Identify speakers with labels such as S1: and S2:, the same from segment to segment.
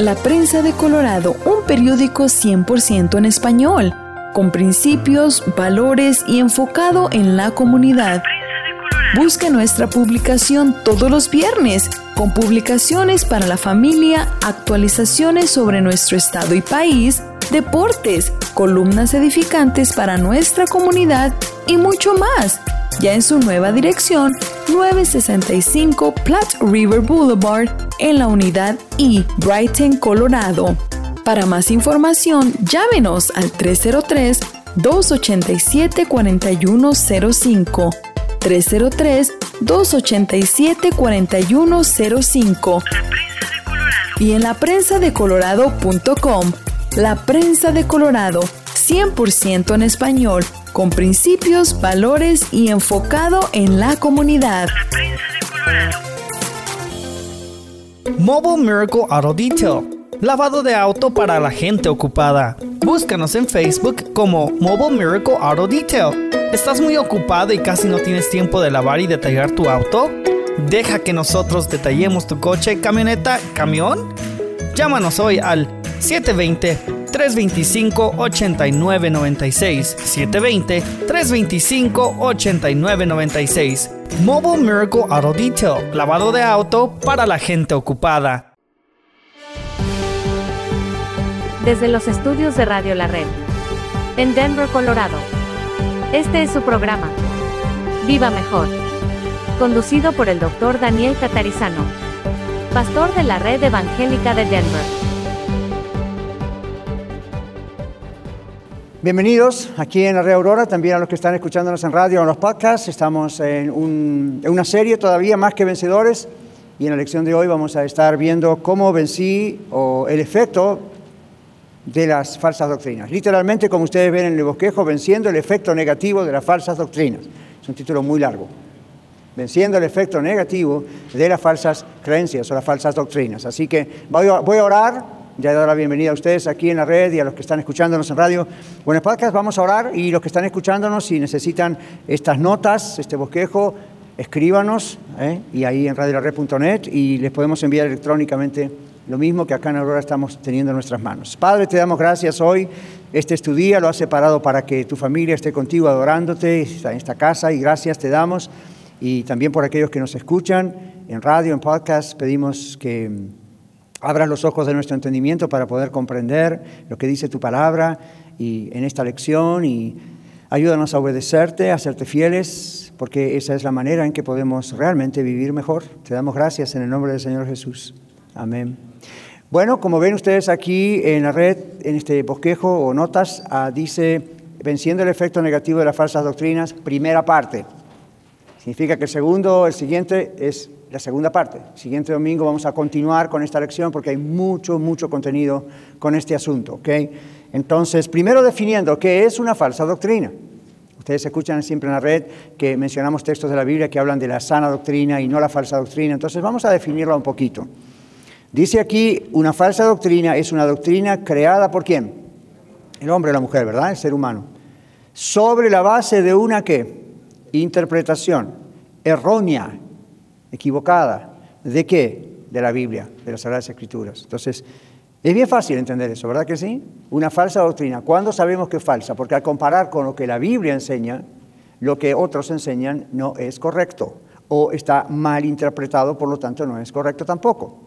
S1: La Prensa de Colorado, un periódico 100% en español, con principios, valores y enfocado en la comunidad. Busca nuestra publicación todos los viernes, con publicaciones para la familia, actualizaciones sobre nuestro estado y país, deportes, columnas edificantes para nuestra comunidad y mucho más. Ya en su nueva dirección, 965 Platte River Boulevard, en la unidad I, Brighton, Colorado. Para más información, llámenos al 303-287-4105. 303-287-4105. Y en la prensa de colorado.com. La prensa de Colorado, 100% en español, con principios, valores y enfocado en la comunidad.
S2: Mobile Miracle Auto Detail. Lavado de auto para la gente ocupada. Búscanos en Facebook como Mobile Miracle Auto Detail. ¿Estás muy ocupado y casi no tienes tiempo de lavar y detallar tu auto? Deja que nosotros detallemos tu coche, camioneta, camión. Llámanos hoy al 720-325-8996. 720-325-8996. Mobile Miracle Auto Detail. Lavado de auto para la gente ocupada.
S3: Desde los estudios de Radio La Red. En Denver, Colorado. Este es su programa. Viva Mejor. Conducido por el Dr. Daniel Catarizano. Pastor de la Red Evangélica de Denver.
S4: Bienvenidos aquí en la Red Aurora, también a los que están escuchándonos en radio en los podcasts. Estamos en, en una serie todavía más que vencedores y en la lección de hoy vamos a estar viendo cómo vencí o el efecto de las falsas doctrinas. Literalmente, como ustedes ven en el bosquejo, venciendo el efecto negativo de las falsas doctrinas. Es un título muy largo. Venciendo el efecto negativo de las falsas creencias o las falsas doctrinas. Así que voy a, orar, ya he dado la bienvenida a ustedes aquí en la red y a los que están escuchándonos en radio. Bueno, en podcast vamos a orar y los que están escuchándonos, si necesitan estas notas, este bosquejo, escríbanos ¿eh? y ahí en radiolarred.net y les podemos enviar electrónicamente lo mismo que acá en Aurora estamos teniendo en nuestras manos. Padre, te damos gracias hoy. Este es tu día, lo has separado para que tu familia esté contigo adorándote en esta casa y gracias te damos. Y también por aquellos que nos escuchan en radio, en podcast, pedimos que abras los ojos de nuestro entendimiento para poder comprender lo que dice tu palabra y en esta lección y ayúdanos a obedecerte, a serte fieles, porque esa es la manera en que podemos realmente vivir mejor. Te damos gracias en el nombre del Señor Jesús. Amén. Bueno, como ven ustedes aquí en la red, en este bosquejo o notas, ah, dice, venciendo el efecto negativo de las falsas doctrinas, primera parte. Significa que el segundo, el siguiente es la segunda parte. Siguiente domingo vamos a continuar con esta lección porque hay mucho, mucho contenido con este asunto. Entonces, primero definiendo qué es una falsa doctrina. Ustedes escuchan siempre en la red que mencionamos textos de la Biblia que hablan de la sana doctrina y no la falsa doctrina. Entonces, vamos a definirla un poquito. Dice aquí, una falsa doctrina es una doctrina creada por quién? El hombre o la mujer, ¿verdad? El ser humano. Sobre la base de una qué? Interpretación errónea, equivocada. ¿De qué? De la Biblia, de las Sagradas Escrituras. Entonces, es bien fácil entender eso, ¿verdad que sí? Una falsa doctrina. ¿Cuándo sabemos que es falsa? Porque al comparar con lo que la Biblia enseña, lo que otros enseñan no es correcto o está mal interpretado, por lo tanto no es correcto tampoco.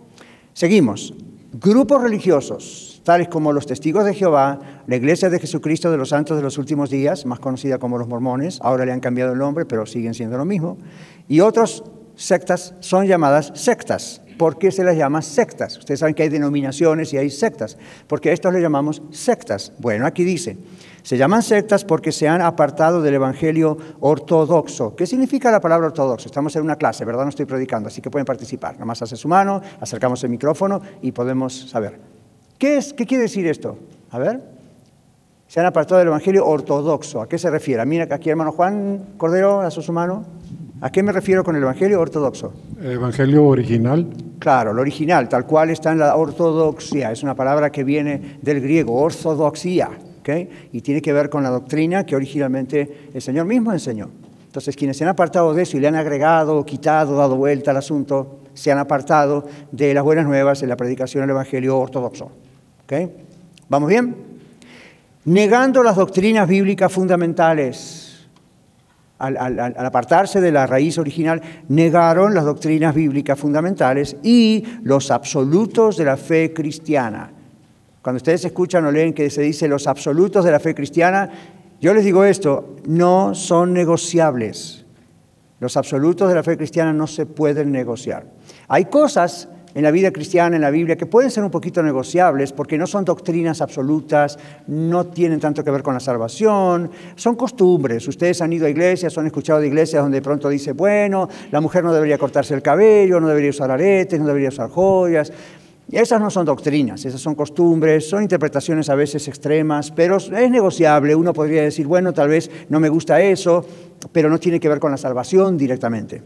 S4: Seguimos. Grupos religiosos, tales como los Testigos de Jehová, la Iglesia de Jesucristo de los Santos de los Últimos Días, más conocida como los mormones, ahora le han cambiado el nombre, pero siguen siendo lo mismo, y otras sectas son llamadas sectas. ¿Por qué se las llama sectas? Ustedes saben que hay denominaciones y hay sectas. porque a estos le llamamos sectas? Bueno, aquí dice, se llaman sectas porque se han apartado del Evangelio ortodoxo. ¿Qué significa la palabra ortodoxo? Estamos en una clase, ¿verdad? No estoy predicando, así que pueden participar. Nada más hace su mano, acercamos el micrófono y podemos saber. ¿Qué, es, ¿Qué quiere decir esto? A ver. Se han apartado del Evangelio ortodoxo. ¿A qué se refiere? Mira aquí, hermano Juan Cordero, a su mano. ¿A qué me refiero con el Evangelio ortodoxo?
S5: Evangelio original.
S4: Claro, el original, tal cual está en la ortodoxia. Es una palabra que viene del griego, ortodoxia y tiene que ver con la doctrina que originalmente el Señor mismo enseñó. Entonces, quienes se han apartado de eso y le han agregado, quitado, dado vuelta al asunto, se han apartado de las buenas nuevas en la predicación del Evangelio ortodoxo. ¿Ok? ¿Vamos bien? Negando las doctrinas bíblicas fundamentales. Al, apartarse de la raíz original, negaron las doctrinas bíblicas fundamentales y los absolutos de la fe cristiana. Cuando ustedes escuchan o leen que se dice los absolutos de la fe cristiana, yo les digo esto, no son negociables. Los absolutos de la fe cristiana no se pueden negociar. Hay cosas en la vida cristiana, en la Biblia, que pueden ser un poquito negociables porque no son doctrinas absolutas, no tienen tanto que ver con la salvación, son costumbres. Ustedes han ido a iglesias, han escuchado de iglesias donde de pronto dice, bueno, la mujer no debería cortarse el cabello, no debería usar aretes, no debería usar joyas. Y esas no son doctrinas, esas son costumbres, son interpretaciones a veces extremas, pero es negociable. Uno podría decir, bueno, tal vez no me gusta eso, pero no tiene que ver con la salvación directamente.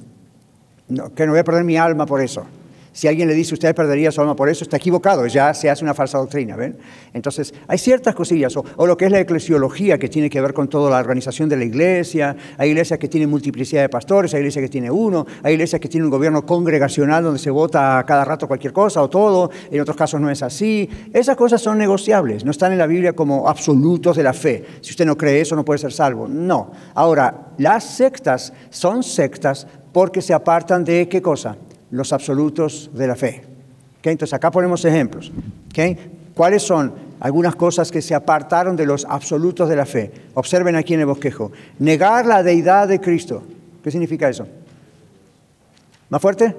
S4: No, que no voy a perder mi alma por eso. Si alguien le dice usted perdería su alma por eso, está equivocado, ya se hace una falsa doctrina, ¿ven? Entonces, hay ciertas cosillas, o, lo que es la eclesiología, que tiene que ver con toda la organización de la iglesia, hay iglesias que tienen multiplicidad de pastores, hay iglesias que tienen uno, hay iglesias que tienen un gobierno congregacional donde se vota cada rato cualquier cosa o todo, en otros casos no es así. Esas cosas son negociables, no están en la Biblia como absolutos de la fe. Si usted no cree eso, no puede ser salvo. No. Ahora, las sectas son sectas porque se apartan de qué cosa? Los absolutos de la fe. Entonces acá ponemos ejemplos. ¿Cuáles son algunas cosas que se apartaron de los absolutos de la fe? Observen aquí en el bosquejo. Negar la deidad de Cristo. ¿Qué significa eso? ¿Más fuerte?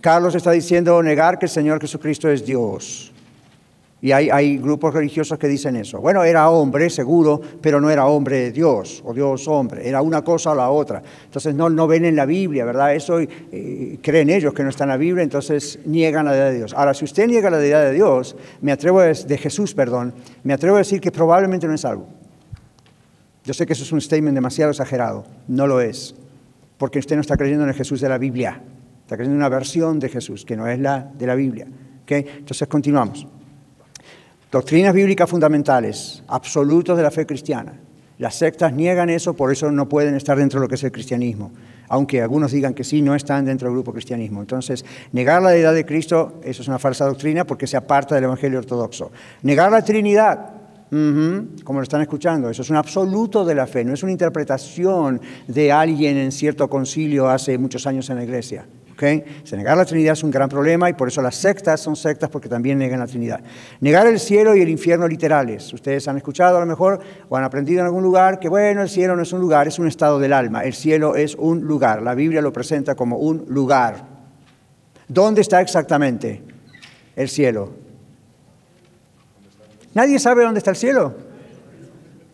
S4: Carlos está diciendo negar que el Señor Jesucristo es Dios. Y hay, grupos religiosos que dicen eso. Bueno, era hombre, seguro, pero no era hombre de Dios, o Dios hombre. Era una cosa o la otra. Entonces no, no ven en la Biblia, ¿verdad? Eso eh, creen ellos que no está en la Biblia, entonces niegan la deidad de Dios. Ahora, si usted niega la deidad de Dios, me atrevo a, de Jesús, perdón, me atrevo a decir que probablemente no es algo. Yo sé que eso es un statement demasiado exagerado. No lo es. Porque usted no está creyendo en el Jesús de la Biblia. Está creyendo en una versión de Jesús, que no es la de la Biblia. ¿Okay? Entonces continuamos. Doctrinas bíblicas fundamentales, absolutos de la fe cristiana. Las sectas niegan eso, por eso no pueden estar dentro de lo que es el cristianismo. Aunque algunos digan que sí, no están dentro del grupo cristianismo. Entonces, negar la deidad de Cristo, eso es una falsa doctrina porque se aparta del Evangelio ortodoxo. Negar la Trinidad, como lo están escuchando, eso es un absoluto de la fe, no es una interpretación de alguien en cierto concilio hace muchos años en la iglesia. Se negar la Trinidad es un gran problema y por eso las sectas son sectas porque también negan la Trinidad. Negar el cielo y el infierno literales. Ustedes han escuchado a lo mejor o han aprendido en algún lugar que, bueno, el cielo no es un lugar, es un estado del alma. El cielo es un lugar. La Biblia lo presenta como un lugar. ¿Dónde está exactamente el cielo? ¿Nadie sabe dónde está el cielo?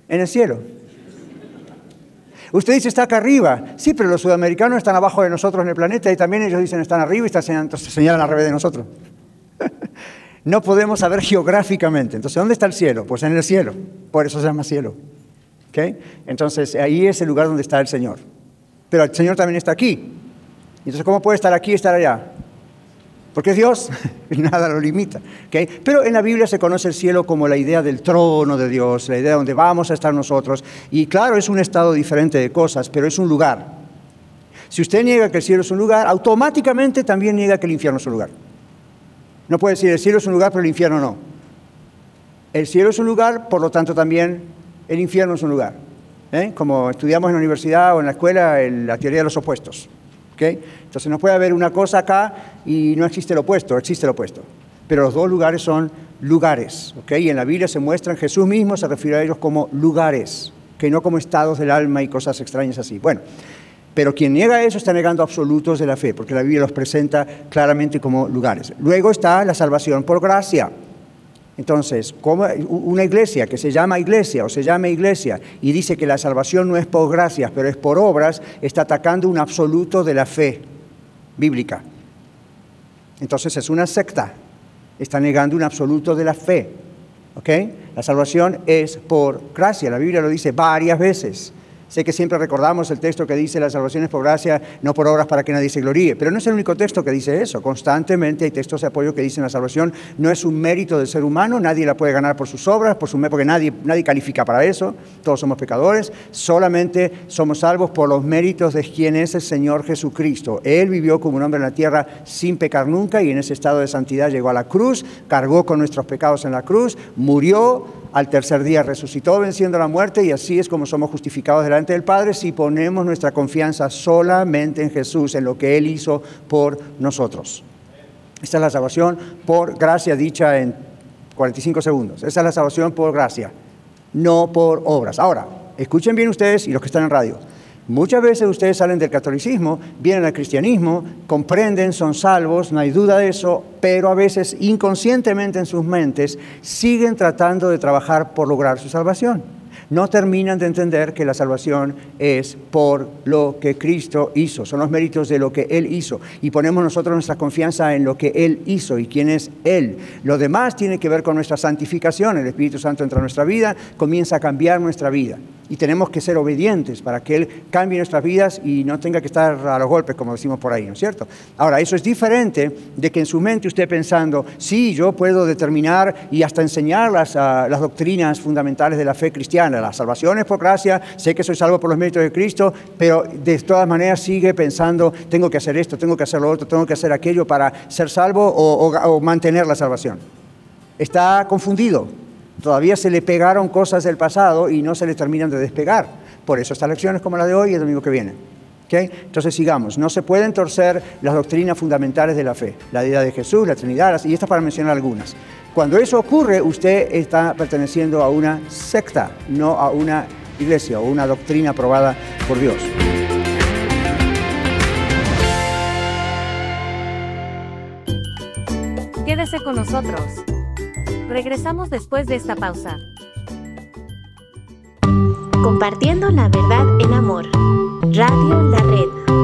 S4: En el cielo. Usted dice está acá arriba. Sí, pero los sudamericanos están abajo de nosotros en el planeta y también ellos dicen están arriba y están señalan al revés de nosotros. no podemos saber geográficamente. Entonces, ¿dónde está el cielo? Pues en el cielo. Por eso se llama cielo. ¿Okay? Entonces, ahí es el lugar donde está el Señor. Pero el Señor también está aquí. Entonces, ¿cómo puede estar aquí y estar allá? Porque Dios nada lo limita. Pero en la Biblia se conoce el cielo como la idea del trono de Dios, la idea de donde vamos a estar nosotros. Y claro, es un estado diferente de cosas, pero es un lugar. Si usted niega que el cielo es un lugar, automáticamente también niega que el infierno es un lugar. No puede decir el cielo es un lugar, pero el infierno no. El cielo es un lugar, por lo tanto también el infierno es un lugar. ¿eh? Como estudiamos en la universidad o en la escuela, la teoría de los opuestos. Entonces no puede haber una cosa acá y no existe el opuesto, existe el opuesto. Pero los dos lugares son lugares, Y en la Biblia se muestran, Jesús mismo se refiere a ellos como lugares, que no como estados del alma y cosas extrañas así. Bueno, pero quien niega eso está negando absolutos de la fe, porque la Biblia los presenta claramente como lugares. Luego está la salvación por gracia. Entonces, como una iglesia que se llama iglesia o se llama iglesia y dice que la salvación no es por gracias, pero es por obras, está atacando un absoluto de la fe bíblica. Entonces es una secta, está negando un absoluto de la fe. ¿ok? La salvación es por gracia, la Biblia lo dice varias veces. Sé que siempre recordamos el texto que dice la salvación es por gracia, no por obras para que nadie se gloríe, pero no es el único texto que dice eso. Constantemente hay textos de apoyo que dicen la salvación no es un mérito del ser humano, nadie la puede ganar por sus obras, por su, porque nadie, nadie califica para eso, todos somos pecadores, solamente somos salvos por los méritos de quien es el Señor Jesucristo. Él vivió como un hombre en la tierra sin pecar nunca y en ese estado de santidad llegó a la cruz, cargó con nuestros pecados en la cruz, murió, al tercer día resucitó venciendo la muerte y así es como somos justificados delante del Padre si ponemos nuestra confianza solamente en Jesús, en lo que Él hizo por nosotros. Esta es la salvación por gracia dicha en 45 segundos. Esa es la salvación por gracia, no por obras. Ahora, escuchen bien ustedes y los que están en radio. Muchas veces ustedes salen del catolicismo, vienen al cristianismo, comprenden, son salvos, no hay duda de eso, pero a veces inconscientemente en sus mentes siguen tratando de trabajar por lograr su salvación no terminan de entender que la salvación es por lo que Cristo hizo, son los méritos de lo que Él hizo. Y ponemos nosotros nuestra confianza en lo que Él hizo y quién es Él. Lo demás tiene que ver con nuestra santificación. El Espíritu Santo entra en nuestra vida, comienza a cambiar nuestra vida. Y tenemos que ser obedientes para que Él cambie nuestras vidas y no tenga que estar a los golpes, como decimos por ahí, ¿no es cierto? Ahora, eso es diferente de que en su mente usted pensando, sí, yo puedo determinar y hasta enseñar las, ah, las doctrinas fundamentales de la fe cristiana, la salvación es por gracia, sé que soy salvo por los méritos de Cristo, pero de todas maneras sigue pensando, tengo que hacer esto, tengo que hacer lo otro, tengo que hacer aquello para ser salvo o mantener la salvación. Está confundido, Todavía se le pegaron cosas del pasado y no se le terminan de despegar. Por eso estas lecciones como la de hoy y el domingo que viene. ¿Okay? Entonces sigamos, no se pueden torcer las doctrinas fundamentales de la fe, la deidad de Jesús, la Trinidad, y estas para mencionar algunas. Cuando eso ocurre, usted está perteneciendo a una secta, no a una iglesia o una doctrina aprobada por Dios.
S3: Quédese con nosotros. Regresamos después de esta pausa.
S6: Compartiendo la verdad en amor. Radio La Red.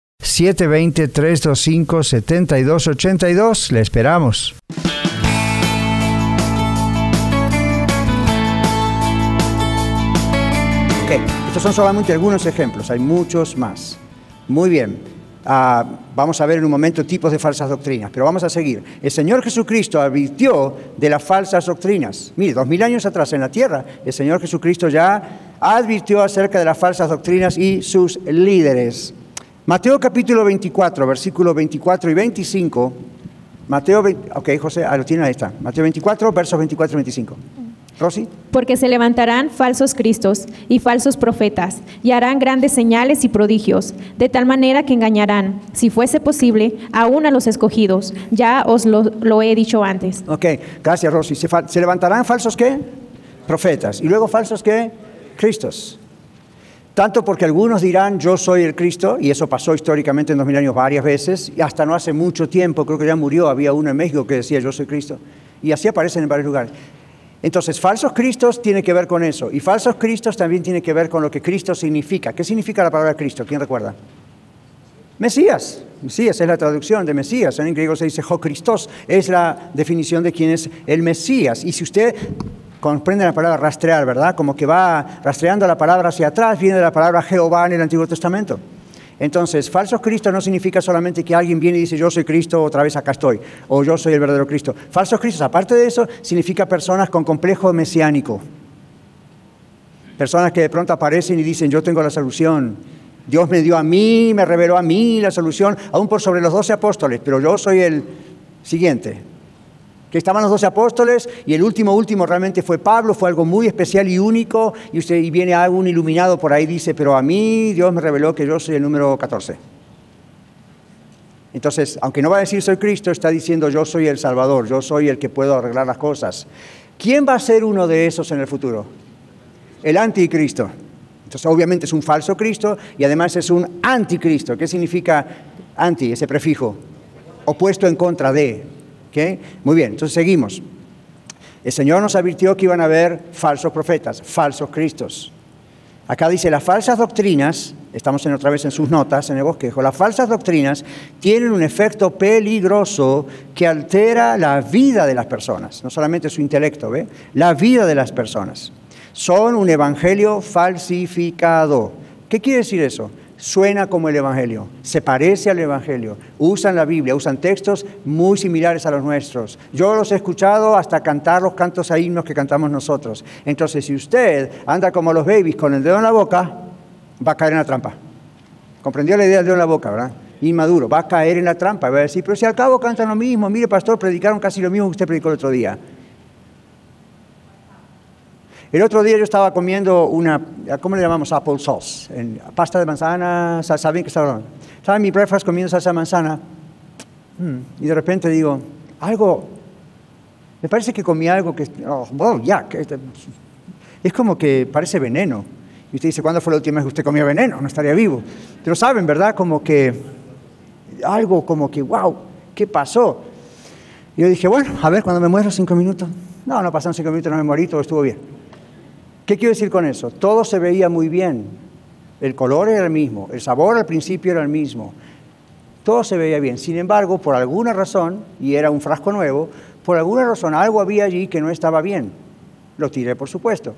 S4: 720-325-7282. Le esperamos. Ok, estos son solamente algunos ejemplos, hay muchos más. Muy bien. Ah, vamos a ver en un momento tipos de falsas doctrinas, pero vamos a seguir. El Señor Jesucristo advirtió de las falsas doctrinas. Mire, dos mil años atrás en la tierra, el Señor Jesucristo ya advirtió acerca de las falsas doctrinas y sus líderes. Mateo capítulo 24, versículos 24 y 25. Mateo, ok, José, ah, lo tiene ahí está. Mateo 24, versos 24 y 25. Rosy.
S7: Porque se levantarán falsos cristos y falsos profetas y harán grandes señales y prodigios, de tal manera que engañarán, si fuese posible, aún a los escogidos. Ya os lo, he dicho antes.
S4: Ok, gracias Rosy. ¿Se, ¿Se, levantarán falsos qué? Profetas. Y luego falsos qué? Cristos. Tanto porque algunos dirán yo soy el Cristo, y eso pasó históricamente en dos mil años varias veces, y hasta no hace mucho tiempo, creo que ya murió, había uno en México que decía yo soy Cristo, y así aparecen en varios lugares. Entonces, falsos cristos tiene que ver con eso, y falsos cristos también tiene que ver con lo que Cristo significa. ¿Qué significa la palabra Cristo? ¿Quién recuerda? Mesías. Mesías es la traducción de Mesías. En griego se dice Christos, es la definición de quién es el Mesías. Y si usted comprende la palabra rastrear, ¿verdad? Como que va rastreando la palabra hacia atrás, viene de la palabra Jehová en el Antiguo Testamento. Entonces, falsos Cristo no significa solamente que alguien viene y dice yo soy Cristo, otra vez acá estoy, o yo soy el verdadero Cristo. Falsos Cristos, aparte de eso, significa personas con complejo mesiánico. Personas que de pronto aparecen y dicen yo tengo la solución. Dios me dio a mí, me reveló a mí la solución, aún por sobre los doce apóstoles, pero yo soy el siguiente que estaban los doce apóstoles y el último último realmente fue Pablo, fue algo muy especial y único, y, usted, y viene algún iluminado por ahí dice, pero a mí Dios me reveló que yo soy el número 14. Entonces, aunque no va a decir soy Cristo, está diciendo yo soy el Salvador, yo soy el que puedo arreglar las cosas. ¿Quién va a ser uno de esos en el futuro? El anticristo. Entonces, obviamente es un falso Cristo y además es un anticristo. ¿Qué significa anti, ese prefijo? Opuesto en contra de. Muy bien, entonces seguimos. El Señor nos advirtió que iban a haber falsos profetas, falsos cristos. Acá dice, las falsas doctrinas, estamos en otra vez en sus notas, en el bosquejo, las falsas doctrinas tienen un efecto peligroso que altera la vida de las personas, no solamente su intelecto, ¿ve? La vida de las personas. Son un evangelio falsificado. ¿Qué quiere decir eso? Suena como el Evangelio, se parece al Evangelio, usan la Biblia, usan textos muy similares a los nuestros. Yo los he escuchado hasta cantar los cantos a himnos que cantamos nosotros. Entonces, si usted anda como los babies con el dedo en la boca, va a caer en la trampa. ¿Comprendió la idea del dedo en la boca, verdad? Inmaduro, va a caer en la trampa, va a decir, pero si al cabo cantan lo mismo, mire pastor, predicaron casi lo mismo que usted predicó el otro día. El otro día yo estaba comiendo una, ¿cómo le llamamos? Apple sauce, en pasta de manzana, ¿saben qué estaba hablando? Estaba en mi breakfast comiendo salsa de manzana mm, y de repente digo, algo, me parece que comí algo que, oh, ya, este, es como que parece veneno. Y usted dice, ¿cuándo fue la última vez que usted comió veneno? No estaría vivo. Pero saben, ¿verdad? Como que algo como que, wow, ¿qué pasó? Y yo dije, bueno, a ver, cuando me muero cinco minutos. No, no pasaron cinco minutos, no me morí, todo estuvo bien. ¿Qué quiero decir con eso? Todo se veía muy bien. El color era el mismo, el sabor al principio era el mismo. Todo se veía bien. Sin embargo, por alguna razón, y era un frasco nuevo, por alguna razón algo había allí que no estaba bien. Lo tiré, por supuesto.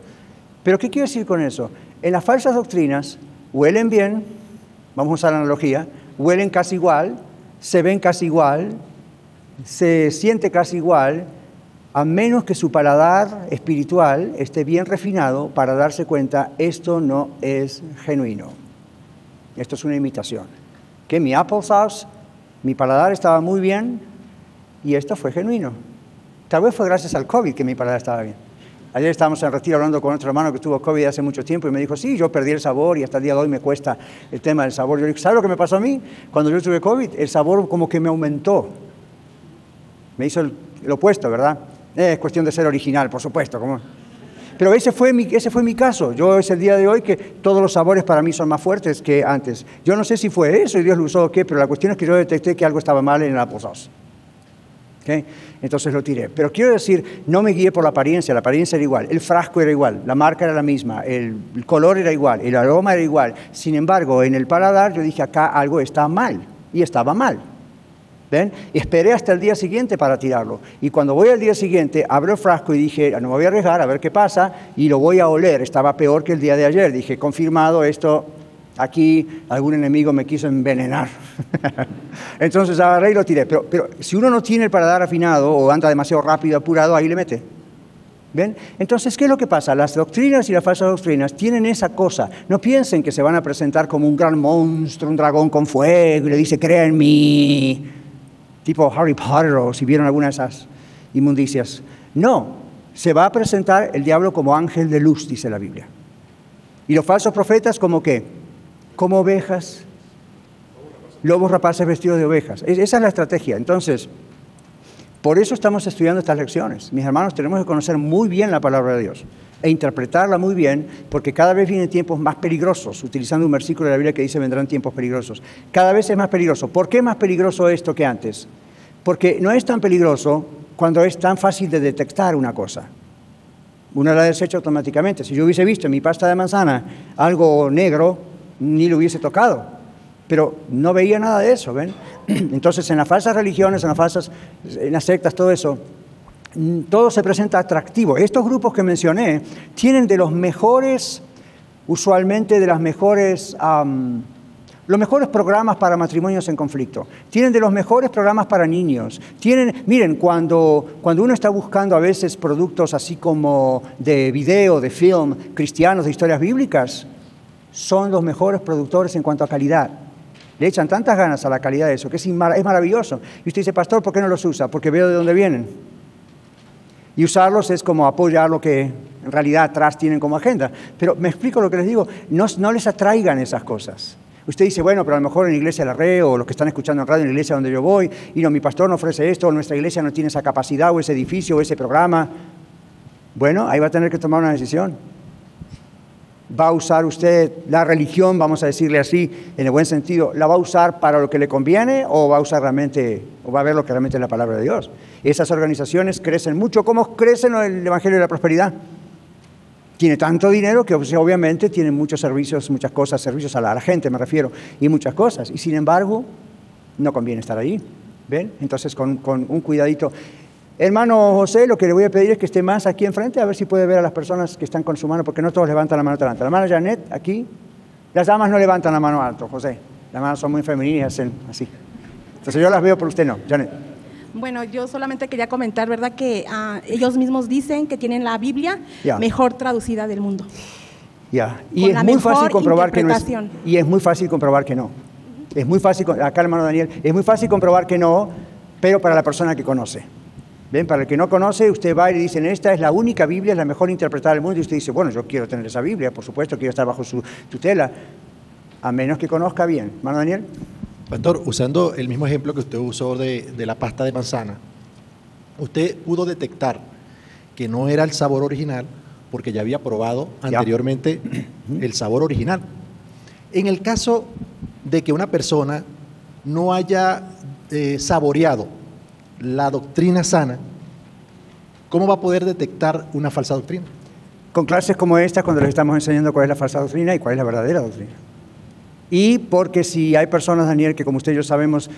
S4: Pero ¿qué quiero decir con eso? En las falsas doctrinas huelen bien, vamos a usar la analogía, huelen casi igual, se ven casi igual, se siente casi igual, a menos que su paladar espiritual esté bien refinado para darse cuenta, esto no es genuino. Esto es una imitación. Que mi applesauce, mi paladar estaba muy bien y esto fue genuino. Tal vez fue gracias al COVID que mi paladar estaba bien. Ayer estábamos en retiro hablando con otro hermano que tuvo COVID hace mucho tiempo y me dijo, sí, yo perdí el sabor y hasta el día de hoy me cuesta el tema del sabor. Yo le dije, ¿sabes lo que me pasó a mí? Cuando yo tuve COVID, el sabor como que me aumentó. Me hizo el opuesto, ¿verdad? Es cuestión de ser original, por supuesto. Como... Pero ese fue, mi, ese fue mi caso. Yo es el día de hoy que todos los sabores para mí son más fuertes que antes. Yo no sé si fue eso y Dios lo usó o qué, pero la cuestión es que yo detecté que algo estaba mal en la posada. ¿Okay? Entonces lo tiré. Pero quiero decir, no me guié por la apariencia, la apariencia era igual, el frasco era igual, la marca era la misma, el color era igual, el aroma era igual. Sin embargo, en el paladar yo dije, acá algo está mal, y estaba mal. Y esperé hasta el día siguiente para tirarlo. Y cuando voy al día siguiente, abro el frasco y dije, no me voy a arriesgar a ver qué pasa, y lo voy a oler. Estaba peor que el día de ayer. Dije, confirmado, esto aquí algún enemigo me quiso envenenar. Entonces agarré y lo tiré. Pero, pero si uno no tiene el paladar afinado o anda demasiado rápido, apurado, ahí le mete. ¿Ven? Entonces, ¿qué es lo que pasa? Las doctrinas y las falsas doctrinas tienen esa cosa. No piensen que se van a presentar como un gran monstruo, un dragón con fuego, y le dice, crea en mí tipo Harry Potter o si vieron alguna de esas inmundicias. No, se va a presentar el diablo como ángel de luz, dice la Biblia. Y los falsos profetas como qué? Como ovejas, lobos rapaces vestidos de ovejas. Esa es la estrategia. Entonces, por eso estamos estudiando estas lecciones. Mis hermanos, tenemos que conocer muy bien la palabra de Dios e interpretarla muy bien, porque cada vez vienen tiempos más peligrosos, utilizando un versículo de la Biblia que dice vendrán tiempos peligrosos. Cada vez es más peligroso. ¿Por qué es más peligroso esto que antes? Porque no es tan peligroso cuando es tan fácil de detectar una cosa. Uno la desecha automáticamente. Si yo hubiese visto en mi pasta de manzana algo negro, ni lo hubiese tocado. pero no veía nada de eso, ¿ven? Entonces en las falsas religiones, en las falsas, en las sectas, todo eso, todo se presenta atractivo. Estos grupos que mencioné tienen de los mejores, usualmente de las mejores, los mejores programas para matrimonios en conflicto. Tienen de los mejores programas para niños. Tienen, miren, cuando, cuando uno está buscando a veces productos así como de video, de film, cristianos, de historias bíblicas, son los mejores productores en cuanto a calidad. Le echan tantas ganas a la calidad de eso, que es, es maravilloso. Y usted dice, pastor, ¿por qué no los usa? Porque veo de dónde vienen. Y usarlos es como apoyar lo que en realidad atrás tienen como agenda. Pero me explico lo que les digo, no, les atraigan esas cosas. Usted dice, bueno, pero a lo mejor en la iglesia de la red o los que están escuchando en radio en la iglesia donde yo voy, y no, mi pastor no ofrece esto, o nuestra iglesia no tiene esa capacidad o ese edificio o ese programa. Bueno, ahí va a tener que tomar una decisión. ¿Va a usar usted la religión, vamos a decirle así, en el buen sentido, la va a usar para lo que le conviene o va a usar realmente, o va a ver lo que realmente es la palabra de Dios? Esas organizaciones crecen mucho. ¿Cómo crecen el Evangelio de la Prosperidad? Tiene tanto dinero que sea, obviamente tiene muchos servicios, muchas cosas, servicios a la, gente me refiero, y muchas cosas. Y sin embargo, no conviene estar allí. ¿Ven? Entonces, con un cuidadito. Hermano José, lo que le voy a pedir es que esté más aquí enfrente, a ver si puede ver a las personas que están con su mano, porque no todos levantan la mano adelante. La mano Janet, aquí. Las damas no levantan la mano alto, José. Las manos son muy femeninas, hacen así. Entonces yo las veo, pero usted no. Janet.
S8: Bueno, yo solamente quería comentar, ¿verdad? Que ah, ellos mismos dicen que tienen la Biblia
S4: Ya.
S8: mejor traducida del mundo.
S4: Ya. Y
S8: Con
S4: es muy fácil comprobar que no es. Y es muy fácil comprobar que no. Es muy fácil, acá hermano Daniel, es muy fácil comprobar que no, pero para la persona que conoce. ¿Ven? Para el que no conoce, usted va y le dicen, esta es la única Biblia, es la mejor interpretada del mundo, y usted dice, bueno, yo quiero tener esa Biblia, por supuesto, quiero estar bajo su tutela, a menos que conozca bien. Hermano Daniel.
S9: Pastor, usando el mismo ejemplo que usted usó de, de la pasta de manzana, usted pudo detectar que no era el sabor original porque ya había probado
S4: Ya.
S9: anteriormente el sabor original. En el caso de que una persona no haya eh, saboreado la doctrina sana, ¿cómo va a poder detectar una falsa doctrina?
S4: con clases como esta, cuando les estamos enseñando cuál es la falsa doctrina y cuál es la verdadera doctrina. Y porque si hay personas, Daniel, que como usted y yo sabemos,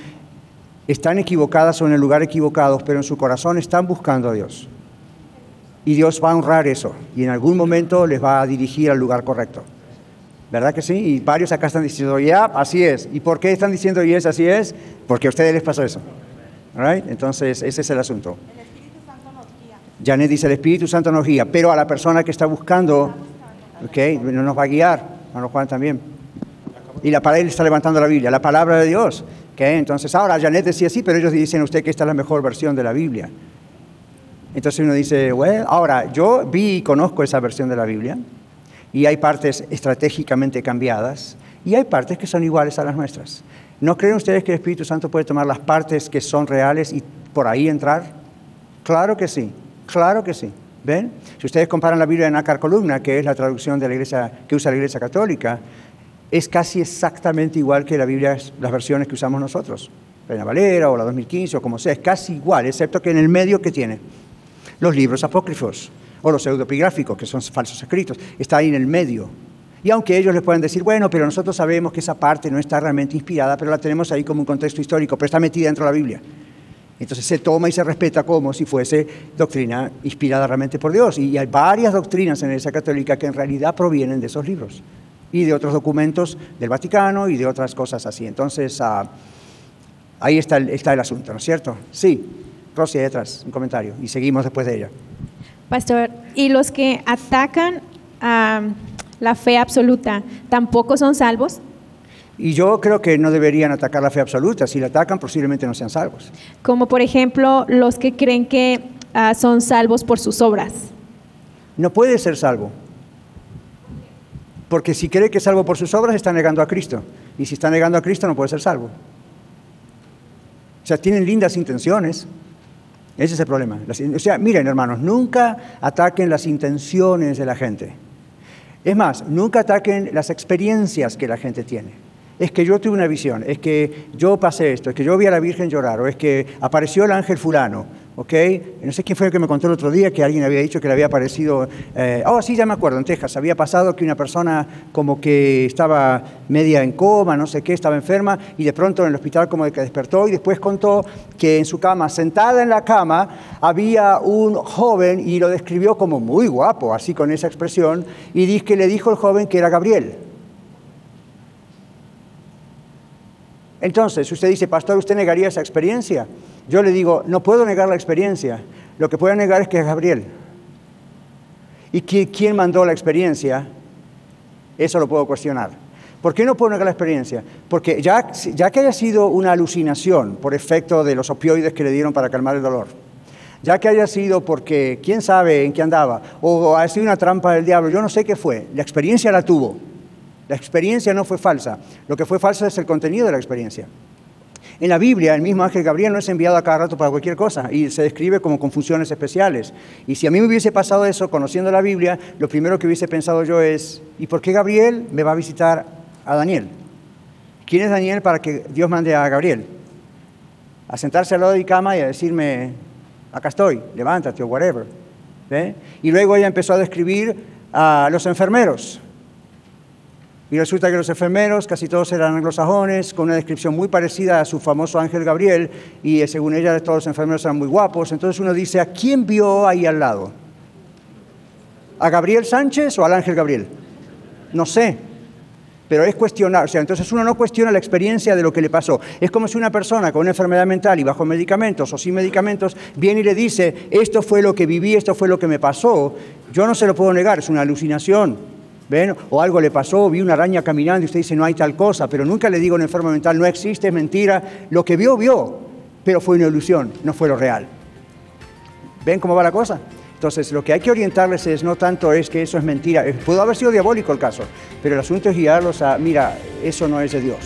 S4: están equivocadas o en el lugar equivocado, pero en su corazón están buscando a Dios. Y Dios va a honrar eso y en algún momento les va a dirigir al lugar correcto. ¿Verdad que sí? Y varios acá están diciendo, ya, así es. ¿Y por qué están diciendo, y es, así es? Porque a ustedes les pasó eso. Right? Entonces, ese es el asunto. Janet dice, el Espíritu Santo nos guía, pero a la persona que está buscando, ok, no nos va a guiar, hermano Juan también. Y la él está levantando la Biblia, la palabra de Dios. ok. Entonces, ahora Janet decía sí, pero ellos dicen a usted que esta es la mejor versión de la Biblia. Entonces uno dice, bueno, ahora yo vi y conozco esa versión de la Biblia y hay partes estratégicamente cambiadas y hay partes que son iguales a las nuestras. ¿No creen ustedes que el Espíritu Santo puede tomar las partes que son reales y por ahí entrar? Claro que sí, claro que sí. ¿Ven? Si ustedes comparan la Biblia en Nácar Columna, que es la traducción de la iglesia que usa la Iglesia Católica, es casi exactamente igual que la Biblia, las versiones que usamos nosotros. Reina Valera o la 2015 o como sea, es casi igual, excepto que en el medio que tiene los libros apócrifos o los pseudopigráficos, que son falsos escritos, está ahí en el medio. Y aunque ellos les puedan decir, bueno, pero nosotros sabemos que esa parte no está realmente inspirada, pero la tenemos ahí como un contexto histórico, pero está metida dentro de la Biblia. Entonces se toma y se respeta como si fuese doctrina inspirada realmente por Dios. Y hay varias doctrinas en la Iglesia Católica que en realidad provienen de esos libros y de otros documentos del Vaticano y de otras cosas así. Entonces, ah, ahí está el, está el asunto, ¿no es cierto? Sí. Rosy, detrás, un comentario. Y seguimos después de ella.
S7: Pastor, ¿y los que atacan a la fe absoluta tampoco son salvos?
S4: Y yo creo que no deberían atacar la fe absoluta. Si la atacan, posiblemente no sean salvos.
S7: Como por ejemplo los que creen que ah, son salvos por sus obras.
S4: No puede ser salvo. Porque si cree que es salvo por sus obras, está negando a Cristo. Y si está negando a Cristo, no puede ser salvo. O sea, tienen lindas intenciones. Ese es el problema. O sea, miren, hermanos, nunca ataquen las intenciones de la gente. Es más, nunca ataquen las experiencias que la gente tiene. Es que yo tuve una visión, es que yo pasé esto, es que yo vi a la Virgen llorar, o es que apareció el ángel fulano. ¿Ok? No sé quién fue el que me contó el otro día que alguien había dicho que le había parecido, eh, oh sí, ya me acuerdo, en Texas, había pasado que una persona como que estaba media en coma, no sé qué, estaba enferma y de pronto en el hospital como que despertó y después contó que en su cama, sentada en la cama, había un joven y lo describió como muy guapo, así con esa expresión, y que le dijo el joven que era Gabriel. Entonces, usted dice, pastor, ¿usted negaría esa experiencia? Yo le digo, no puedo negar la experiencia. Lo que puedo negar es que es Gabriel. ¿Y quién mandó la experiencia? Eso lo puedo cuestionar. ¿Por qué no puedo negar la experiencia? Porque ya, ya que haya sido una alucinación por efecto de los opioides que le dieron para calmar el dolor, ya que haya sido porque quién sabe en qué andaba, o ha sido una trampa del diablo, yo no sé qué fue, la experiencia la tuvo. La experiencia no fue falsa, lo que fue falso es el contenido de la experiencia. En la Biblia, el mismo ángel Gabriel no es enviado a cada rato para cualquier cosa y se describe como con funciones especiales. Y si a mí me hubiese pasado eso conociendo la Biblia, lo primero que hubiese pensado yo es, ¿y por qué Gabriel me va a visitar a Daniel? ¿Quién es Daniel para que Dios mande a Gabriel? A sentarse al lado de mi cama y a decirme, acá estoy, levántate o whatever. Y luego ella empezó a describir a los enfermeros. Y resulta que los enfermeros, casi todos eran anglosajones, con una descripción muy parecida a su famoso ángel Gabriel, y eh, según ella todos los enfermeros eran muy guapos. Entonces uno dice, ¿a quién vio ahí al lado? ¿A Gabriel Sánchez o al ángel Gabriel? No sé, pero es cuestionar, o sea, entonces uno no cuestiona la experiencia de lo que le pasó. Es como si una persona con una enfermedad mental y bajo medicamentos o sin medicamentos viene y le dice, esto fue lo que viví, esto fue lo que me pasó, yo no se lo puedo negar, es una alucinación. ¿Ven? O algo le pasó, vi una araña caminando y usted dice no hay tal cosa, pero nunca le digo a un mental no existe, es mentira. Lo que vio, vio, pero fue una ilusión, no fue lo real. ¿Ven cómo va la cosa? Entonces, lo que hay que orientarles es no tanto es que eso es mentira, eh, pudo haber sido diabólico el caso, pero el asunto es guiarlos a, mira, eso no es de Dios.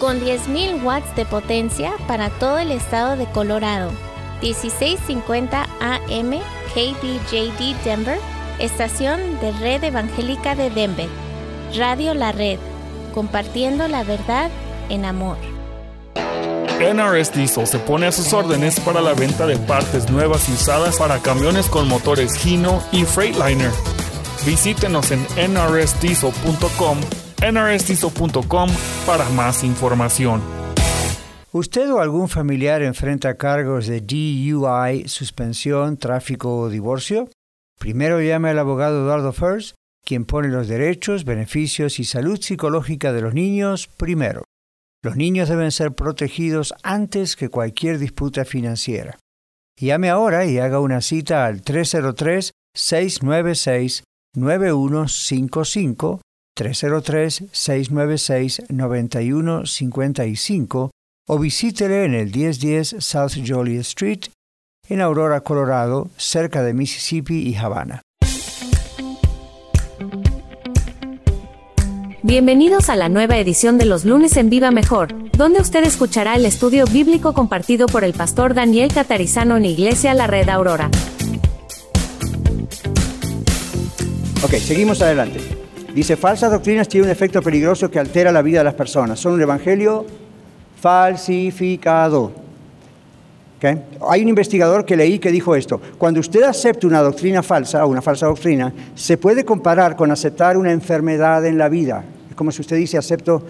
S6: Con 10.000 watts de potencia para todo el estado de Colorado 1650 AM KBJD Denver, estación de Red Evangélica de Denver. Radio La Red, compartiendo la verdad en amor.
S10: NRS Diesel se pone a sus órdenes para la venta de partes nuevas y usadas para camiones con motores Hino y Freightliner. Visítenos en nrsdiesel.com, nrsdiesel.com para más información.
S4: ¿Usted o algún familiar enfrenta cargos de DUI, suspensión, tráfico o divorcio? Primero llame al abogado Eduardo First, quien pone los derechos, beneficios y salud psicológica de los niños primero. Los niños deben ser protegidos antes que cualquier disputa financiera. Llame ahora y haga una cita al 303-696-9155, 303-696-9155 o visítele en el 1010 South Joliet Street, en Aurora, Colorado, cerca de Mississippi y Havana.
S3: Bienvenidos a la nueva edición de los lunes en Viva Mejor, donde usted escuchará el estudio bíblico compartido por el pastor Daniel Catarizano en Iglesia La Red Aurora.
S4: Ok, seguimos adelante. Dice, falsas doctrinas tienen un efecto peligroso que altera la vida de las personas. Son un evangelio falsificado. Hay un investigador que leí que dijo esto, cuando usted acepta una doctrina falsa o una falsa doctrina, se puede comparar con aceptar una enfermedad en la vida. Es como si usted dice, acepto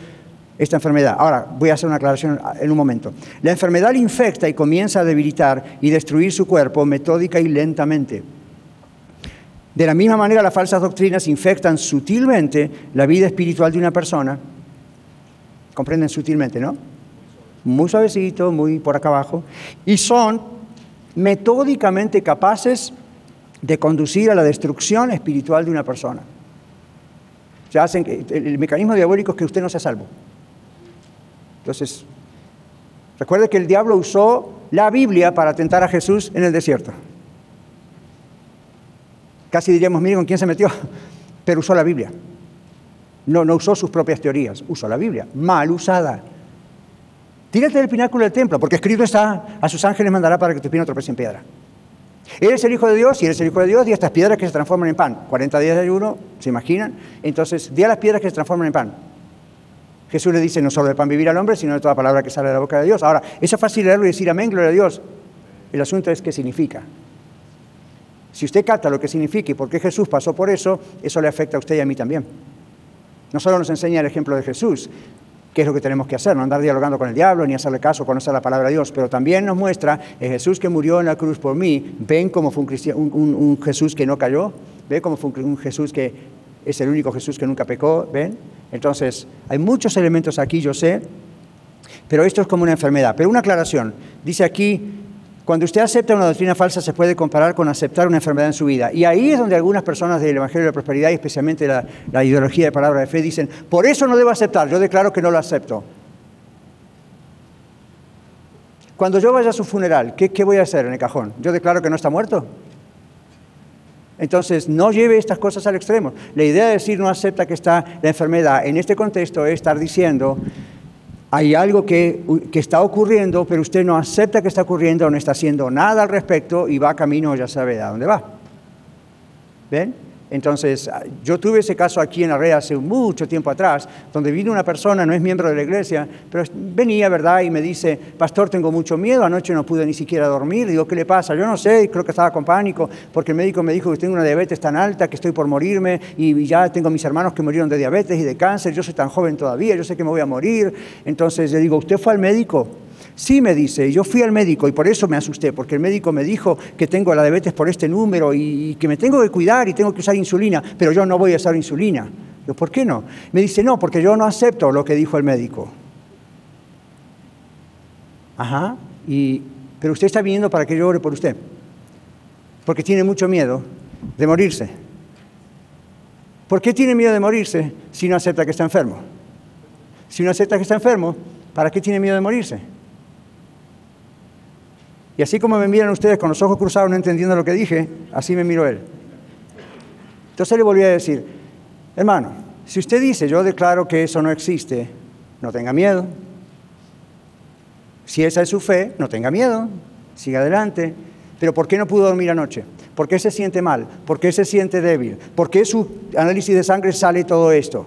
S4: esta enfermedad. Ahora, voy a hacer una aclaración en un momento. La enfermedad le infecta y comienza a debilitar y destruir su cuerpo metódica y lentamente. De la misma manera, las falsas doctrinas infectan sutilmente la vida espiritual de una persona. Comprenden sutilmente, ¿no? Muy suavecito, muy por acá abajo, y son metódicamente capaces de conducir a la destrucción espiritual de una persona. Se hacen, el mecanismo diabólico es que usted no sea salvo. Entonces, recuerde que el diablo usó la Biblia para tentar a Jesús en el desierto. Casi diríamos, mire con quién se metió, pero usó la Biblia. No, no usó sus propias teorías, usó la Biblia, mal usada. Tírate del pináculo del templo, porque escrito está, a sus ángeles mandará para que tu pie no tropece en piedra. Eres el Hijo de Dios, y eres el Hijo de Dios, di a estas piedras que se transforman en pan. 40 días de ayuno, ¿se imaginan? Entonces, di a las piedras que se transforman en pan. Jesús le dice, no solo de pan vivir al hombre, sino de toda palabra que sale de la boca de Dios. Ahora, eso es fácil leerlo y decir amén, gloria a Dios. El asunto es qué significa. Si usted capta lo que significa y por qué Jesús pasó por eso, eso le afecta a usted y a mí también. No solo nos enseña el ejemplo de Jesús, qué es lo que tenemos que hacer, no andar dialogando con el diablo ni hacerle caso, conocer la palabra de Dios, pero también nos muestra el Jesús que murió en la cruz por mí, ven cómo fue un, un, Jesús que no cayó, ven cómo fue un, Jesús que es el único Jesús que nunca pecó, ven. Entonces, hay muchos elementos aquí, yo sé, pero esto es como una enfermedad. Pero una aclaración, dice aquí, cuando usted acepta una doctrina falsa se puede comparar con aceptar una enfermedad en su vida. Y ahí es donde algunas personas del Evangelio de la Prosperidad, y especialmente la, ideología de palabra de fe, dicen, por eso no debo aceptar, yo declaro que no lo acepto. Cuando yo vaya a su funeral, ¿qué, ¿qué voy a hacer en el cajón? ¿Yo declaro que no está muerto? Entonces, no lleve estas cosas al extremo. La idea de decir no acepta que está la enfermedad en este contexto es estar diciendo, hay algo que, está ocurriendo, pero usted no acepta que está ocurriendo, no está haciendo nada al respecto y va camino, ya sabe a dónde va. ¿Ven? Entonces, ah, yo tuve ese caso aquí en la hace mucho tiempo atrás, donde vino una persona, no es miembro de la iglesia, pero venía, ¿verdad? Y me dice, pastor, tengo mucho miedo, anoche no pude ni siquiera dormir. Digo, ¿qué le pasa? Yo no sé, creo que estaba con pánico, porque el médico me dijo que tengo una diabetes tan alta, que estoy por morirme, y ya tengo mis hermanos que murieron de diabetes y de cáncer, yo soy tan joven todavía, yo sé que me voy a morir. Entonces le digo, ¿usted fue al médico? Sí, me dice, yo fui al médico y por eso me asusté, porque el médico me dijo que tengo la diabetes por este número y que me tengo que cuidar y tengo que usar insulina, pero yo no voy a usar insulina. ¿por qué no? Me dice, no, porque yo no acepto lo que dijo el médico. Ajá, y, pero usted está viniendo para que yo ore por usted, porque tiene mucho miedo de morirse. ¿Por qué tiene miedo de morirse si no acepta que está enfermo? Si no acepta que está enfermo, ¿para qué tiene miedo de morirse? Y así como me miran ustedes con los ojos cruzados no entendiendo lo que dije, así me miró él. Entonces le volví a decir, hermano, si usted dice, yo declaro que eso no existe, no tenga miedo. Si esa es su fe, no tenga miedo, siga adelante. Pero ¿por qué no pudo dormir anoche? ¿Por qué se siente mal? ¿Por qué se siente débil? ¿Por qué su análisis de sangre sale todo esto?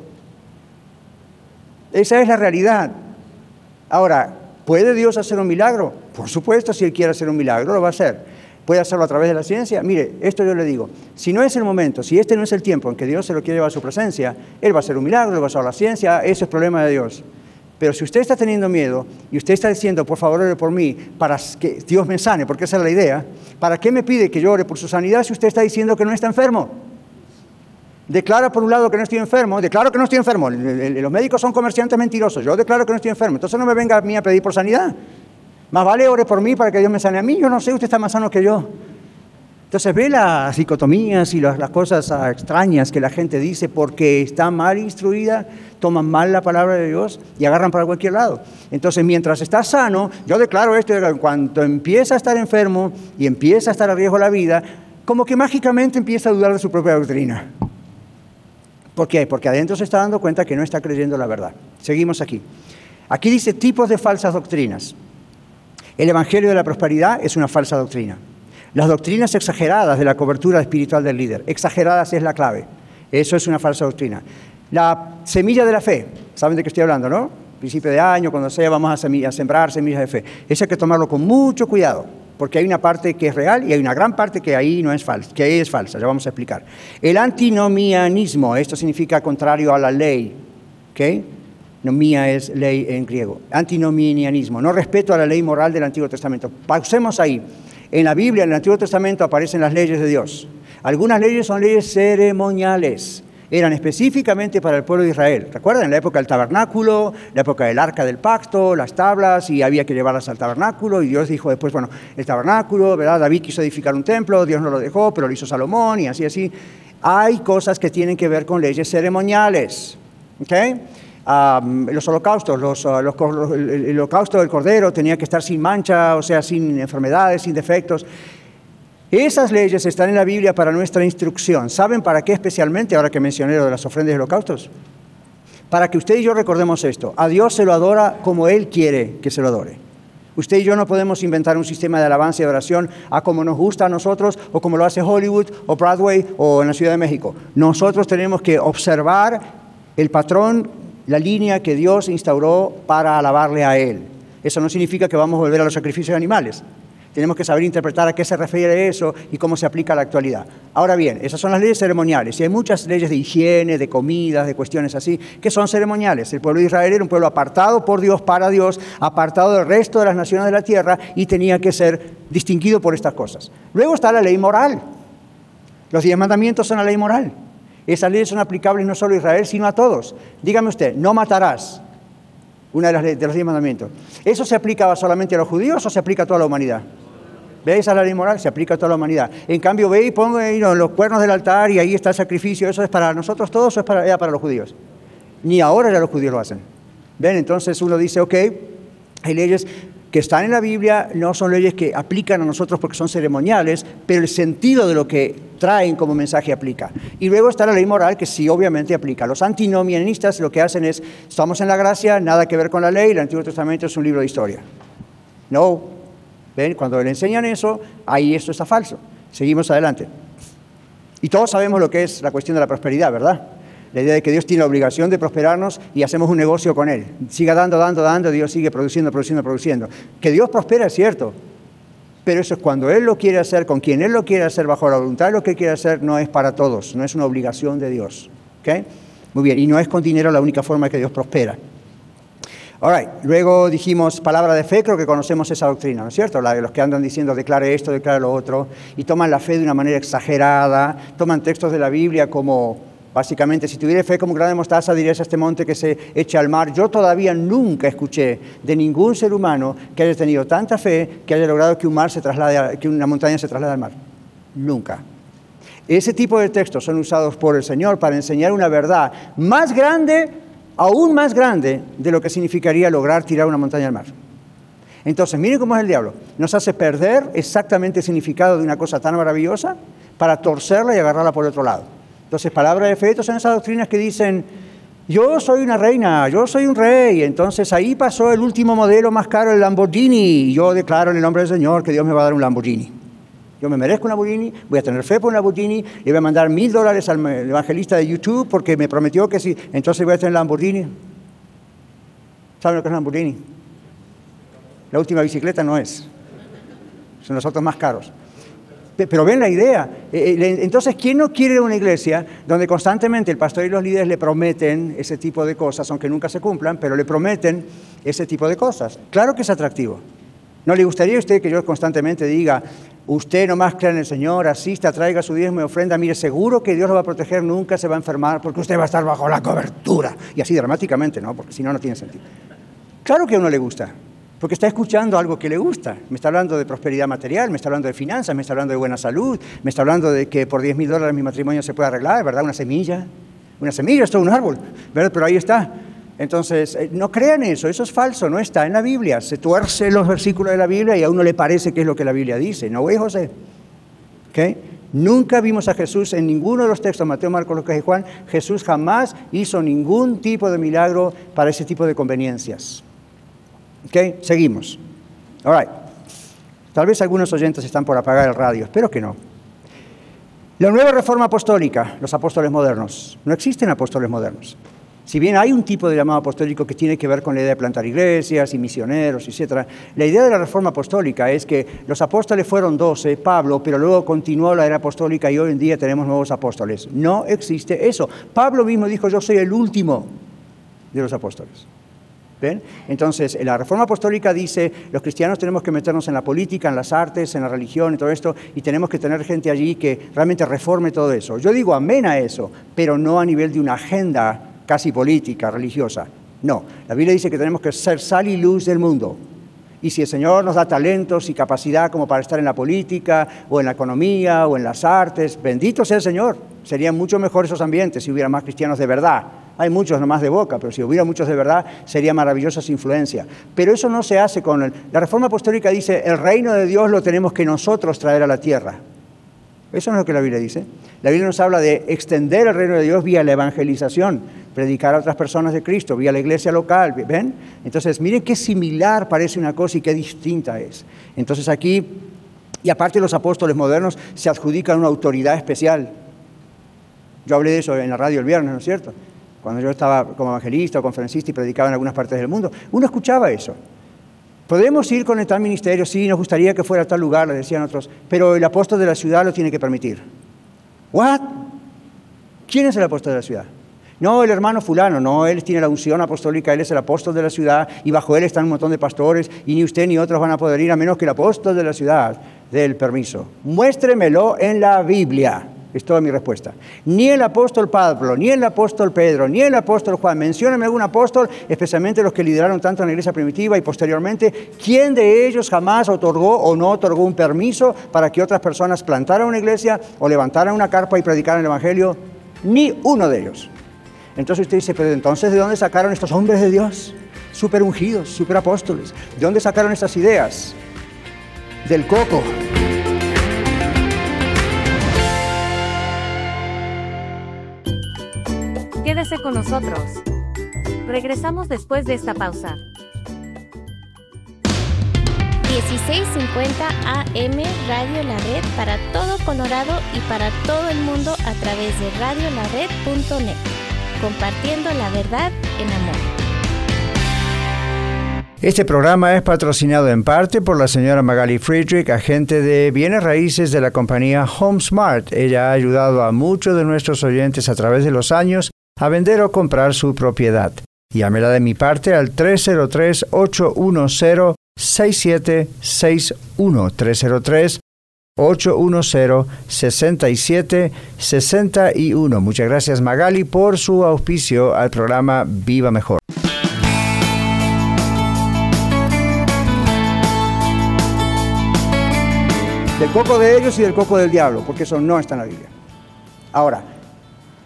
S4: Esa es la realidad. Ahora, ¿Puede Dios hacer un milagro? Por supuesto, si Él quiere hacer un milagro, lo va a hacer. ¿Puede hacerlo a través de la ciencia? Mire, esto yo le digo, si no es el momento, si este no es el tiempo en que Dios se lo quiere llevar a su presencia, Él va a hacer un milagro, Él va a hacer la ciencia, ese es problema de Dios. Pero si usted está teniendo miedo y usted está diciendo, por favor, ore por mí, para que Dios me sane, porque esa es la idea, ¿para qué me pide que yo ore por su sanidad si usted está diciendo que no está enfermo? Declara por un lado que no estoy enfermo, declaro que no estoy enfermo. Los médicos son comerciantes mentirosos, yo declaro que no estoy enfermo. Entonces no me venga a mí a pedir por sanidad. Más vale ore por mí para que Dios me sane a mí. Yo no sé, usted está más sano que yo. Entonces ve las dicotomías y las, cosas extrañas que la gente dice porque está mal instruida, toman mal la palabra de Dios y agarran para cualquier lado. Entonces mientras está sano, yo declaro esto, cuando empieza a estar enfermo y empieza a estar a riesgo la vida, como que mágicamente empieza a dudar de su propia doctrina. ¿Por qué? Porque adentro se está dando cuenta que no está creyendo la verdad. Seguimos aquí. Aquí dice tipos de falsas doctrinas. El Evangelio de la Prosperidad es una falsa doctrina. Las doctrinas exageradas de la cobertura espiritual del líder. Exageradas es la clave. Eso es una falsa doctrina. La semilla de la fe. ¿Saben de qué estoy hablando, no? Principio de año, cuando sea, vamos a, sembrar semillas de fe. Eso hay que tomarlo con mucho cuidado porque hay una parte que es real y hay una gran parte que ahí no es falsa, que ahí es falsa, ya vamos a explicar. El antinomianismo, esto significa contrario a la ley, ¿ok? Nomía es ley en griego. Antinomianismo, no respeto a la ley moral del Antiguo Testamento. Pausemos ahí. En la Biblia, en el Antiguo Testamento, aparecen las leyes de Dios. Algunas leyes son leyes ceremoniales eran específicamente para el pueblo de Israel. ¿Recuerdan? La época del tabernáculo, la época del arca del pacto, las tablas, y había que llevarlas al tabernáculo, y Dios dijo después, bueno, el tabernáculo, ¿verdad? David quiso edificar un templo, Dios no lo dejó, pero lo hizo Salomón, y así, así. Hay cosas que tienen que ver con leyes ceremoniales. ¿ok? los holocaustos, los, ah, el holocausto del cordero tenía que estar sin mancha, o sea, sin enfermedades, sin defectos. Esas leyes están en la Biblia para nuestra instrucción. ¿Saben para qué especialmente, ahora que mencioné lo de las ofrendas y holocaustos? Para que usted y yo recordemos esto. A Dios se lo adora como Él quiere que se lo adore. Usted y yo no podemos inventar un sistema de alabanza y oración a como nos gusta a nosotros o como lo hace Hollywood o Broadway o en la Ciudad de México. Nosotros tenemos que observar el patrón la línea que Dios instauró para alabarle a Él. Eso no significa que vamos a volver a los sacrificios de animales. Tenemos que saber interpretar a qué se refiere eso y cómo se aplica a la actualidad. Ahora bien, esas son las leyes ceremoniales y hay muchas leyes de higiene, de comidas, de cuestiones así, que son ceremoniales. El pueblo de Israel era un pueblo apartado por Dios, para Dios, apartado del resto de las naciones de la tierra y tenía que ser distinguido por estas cosas. Luego está la ley moral. Los diez mandamientos son la ley moral. Esas leyes son aplicables no solo a Israel, sino a todos. Dígame usted, no matarás, una de, las, de los diez mandamientos. ¿Eso se aplicaba solamente a los judíos o se aplica a toda la humanidad? ¿Ve? Esa es la ley moral, se aplica a toda la humanidad. En cambio, ve y pongo los cuernos del altar y ahí está el sacrificio. ¿Eso es para nosotros todos o es para, para los judíos? Ni ahora ya los judíos lo hacen. ¿Ven? Entonces uno dice, ok, hay leyes que están en la Biblia, no son leyes que aplican a nosotros porque son ceremoniales, pero el sentido de lo que traen como mensaje aplica. Y luego está la ley moral que sí obviamente aplica. Los antinomianistas lo que hacen es, estamos en la gracia, nada que ver con la ley, el Antiguo Testamento es un libro de historia. No, ¿Ven? Cuando le enseñan eso, ahí esto está falso. Seguimos adelante. Y todos sabemos lo que es la cuestión de la prosperidad, ¿verdad? La idea de que Dios tiene la obligación de prosperarnos y hacemos un negocio con Él. Siga dando, dando, dando, Dios sigue produciendo, produciendo, produciendo. Que Dios prospera es cierto, pero eso es cuando Él lo quiere hacer, con quien Él lo quiere hacer, bajo la voluntad, lo que quiere hacer no es para todos, no es una obligación de Dios. ¿Okay? Muy bien, y no es con dinero la única forma que Dios prospera. All Luego dijimos palabra de fe, creo que conocemos esa doctrina, ¿no es cierto? La de los que andan diciendo declare esto, declare lo otro, y toman la fe de una manera exagerada, toman textos de la Biblia como, básicamente, si tuviera fe como grande mostaza, dirías a este monte que se eche al mar. Yo todavía nunca escuché de ningún ser humano que haya tenido tanta fe que haya logrado que un mar se traslade, que una montaña se traslade al mar. Nunca. Ese tipo de textos son usados por el Señor para enseñar una verdad más grande aún más grande de lo que significaría lograr tirar una montaña al mar. Entonces, miren cómo es el diablo. Nos hace perder exactamente el significado de una cosa tan maravillosa para torcerla y agarrarla por otro lado. Entonces, palabra de fe, son esas doctrinas que dicen, yo soy una reina, yo soy un rey. Entonces ahí pasó el último modelo más caro, el Lamborghini. Y yo declaro en el nombre del Señor que Dios me va a dar un Lamborghini. Yo me merezco una Lamborghini, voy a tener fe por una Lamborghini, le voy a mandar mil dólares al evangelista de YouTube porque me prometió que sí, entonces voy a tener Lamborghini. ¿Saben lo que es Lamborghini? La última bicicleta no es, son los otros más caros. Pero ven la idea. Eh, eh, entonces, ¿quién no quiere una iglesia donde constantemente el pastor y los líderes le prometen ese tipo de cosas, aunque nunca se cumplan, pero le prometen ese tipo de cosas? Claro que es atractivo. ¿No le gustaría a usted que yo constantemente diga, Usted nomás crea en el Señor, asista, traiga su diezmo y ofrenda, mire, seguro que Dios lo va a proteger, nunca se va a enfermar, porque usted va a estar bajo la cobertura. Y así dramáticamente, ¿no? Porque si no, no tiene sentido. Claro que a uno le gusta, porque está escuchando algo que le gusta. Me está hablando de prosperidad material, me está hablando de finanzas, me está hablando de buena salud, me está hablando de que por 10 mil dólares mi matrimonio se puede arreglar, ¿verdad? Una semilla. Una semilla es todo un árbol, ¿verdad? Pero ahí está. Entonces, eh, no crean eso, eso es falso, no está en la Biblia. Se tuerce los versículos de la Biblia y a uno le parece que es lo que la Biblia dice. ¿No güey, José? ¿Okay? Nunca vimos a Jesús en ninguno de los textos, Mateo, Marcos, Lucas y Juan. Jesús jamás hizo ningún tipo de milagro para ese tipo de conveniencias. ¿Ok? Seguimos. All right. Tal vez algunos oyentes están por apagar el radio, espero que no. La nueva reforma apostólica, los apóstoles modernos. No existen apóstoles modernos. Si bien hay un tipo de llamado apostólico que tiene que ver con la idea de plantar iglesias y misioneros, etc., la idea de la reforma apostólica es que los apóstoles fueron doce, Pablo, pero luego continuó la era apostólica y hoy en día tenemos nuevos apóstoles. No existe eso. Pablo mismo dijo, yo soy el último de los apóstoles. ¿Ven? Entonces, la reforma apostólica dice, los cristianos tenemos que meternos en la política, en las artes, en la religión y todo esto, y tenemos que tener gente allí que realmente reforme todo eso. Yo digo amén a eso, pero no a nivel de una agenda casi política, religiosa. No, la Biblia dice que tenemos que ser sal y luz del mundo. Y si el Señor nos da talentos y capacidad como para estar en la política o en la economía o en las artes, bendito sea el Señor. Serían mucho mejor esos ambientes si hubiera más cristianos de verdad. Hay muchos nomás de boca, pero si hubiera muchos de verdad, sería maravillosa esa influencia. Pero eso no se hace con... El... La Reforma Apostólica dice, el reino de Dios lo tenemos que nosotros traer a la tierra. Eso no es lo que la Biblia dice. La Biblia nos habla de extender el reino de Dios vía la evangelización, predicar a otras personas de Cristo, vía la iglesia local, ¿ven? Entonces, miren qué similar parece una cosa y qué distinta es. Entonces aquí, y aparte los apóstoles modernos se adjudican una autoridad especial. Yo hablé de eso en la radio el viernes, ¿no es cierto? Cuando yo estaba como evangelista o conferencista y predicaba en algunas partes del mundo, uno escuchaba eso. Podemos ir con el tal ministerio, sí, nos gustaría que fuera a tal lugar, le decían otros, pero el apóstol de la ciudad lo tiene que permitir. ¿What? ¿Quién es el apóstol de la ciudad? No, el hermano fulano, no, él tiene la unción apostólica, él es el apóstol de la ciudad y bajo él están un montón de pastores y ni usted ni otros van a poder ir a menos que el apóstol de la ciudad dé el permiso. Muéstremelo en la Biblia. Es toda mi respuesta. Ni el apóstol Pablo, ni el apóstol Pedro, ni el apóstol Juan. Mencióname algún apóstol, especialmente los que lideraron tanto en la iglesia primitiva y posteriormente. ¿Quién de ellos jamás otorgó o no otorgó un permiso para que otras personas plantaran una iglesia o levantaran una carpa y predicaran el evangelio? Ni uno de ellos. Entonces usted dice, pero entonces ¿de dónde sacaron estos hombres de Dios? Super ungidos, super apóstoles. ¿De dónde sacaron estas ideas? Del coco.
S3: Quédese con nosotros. Regresamos después de esta pausa.
S6: 1650 AM Radio La Red para todo Colorado y para todo el mundo a través de radiolared.net compartiendo la verdad en amor.
S4: Este programa es patrocinado en parte por la señora Magali Friedrich, agente de bienes raíces de la compañía HomeSmart. Ella ha ayudado a muchos de nuestros oyentes a través de los años a vender o comprar su propiedad. Llámela de mi parte al 303-810-6761. 303 810-6761. Muchas gracias Magali por su auspicio al programa Viva Mejor. Del coco de ellos y del coco del diablo, porque eso no está en la Biblia. Ahora,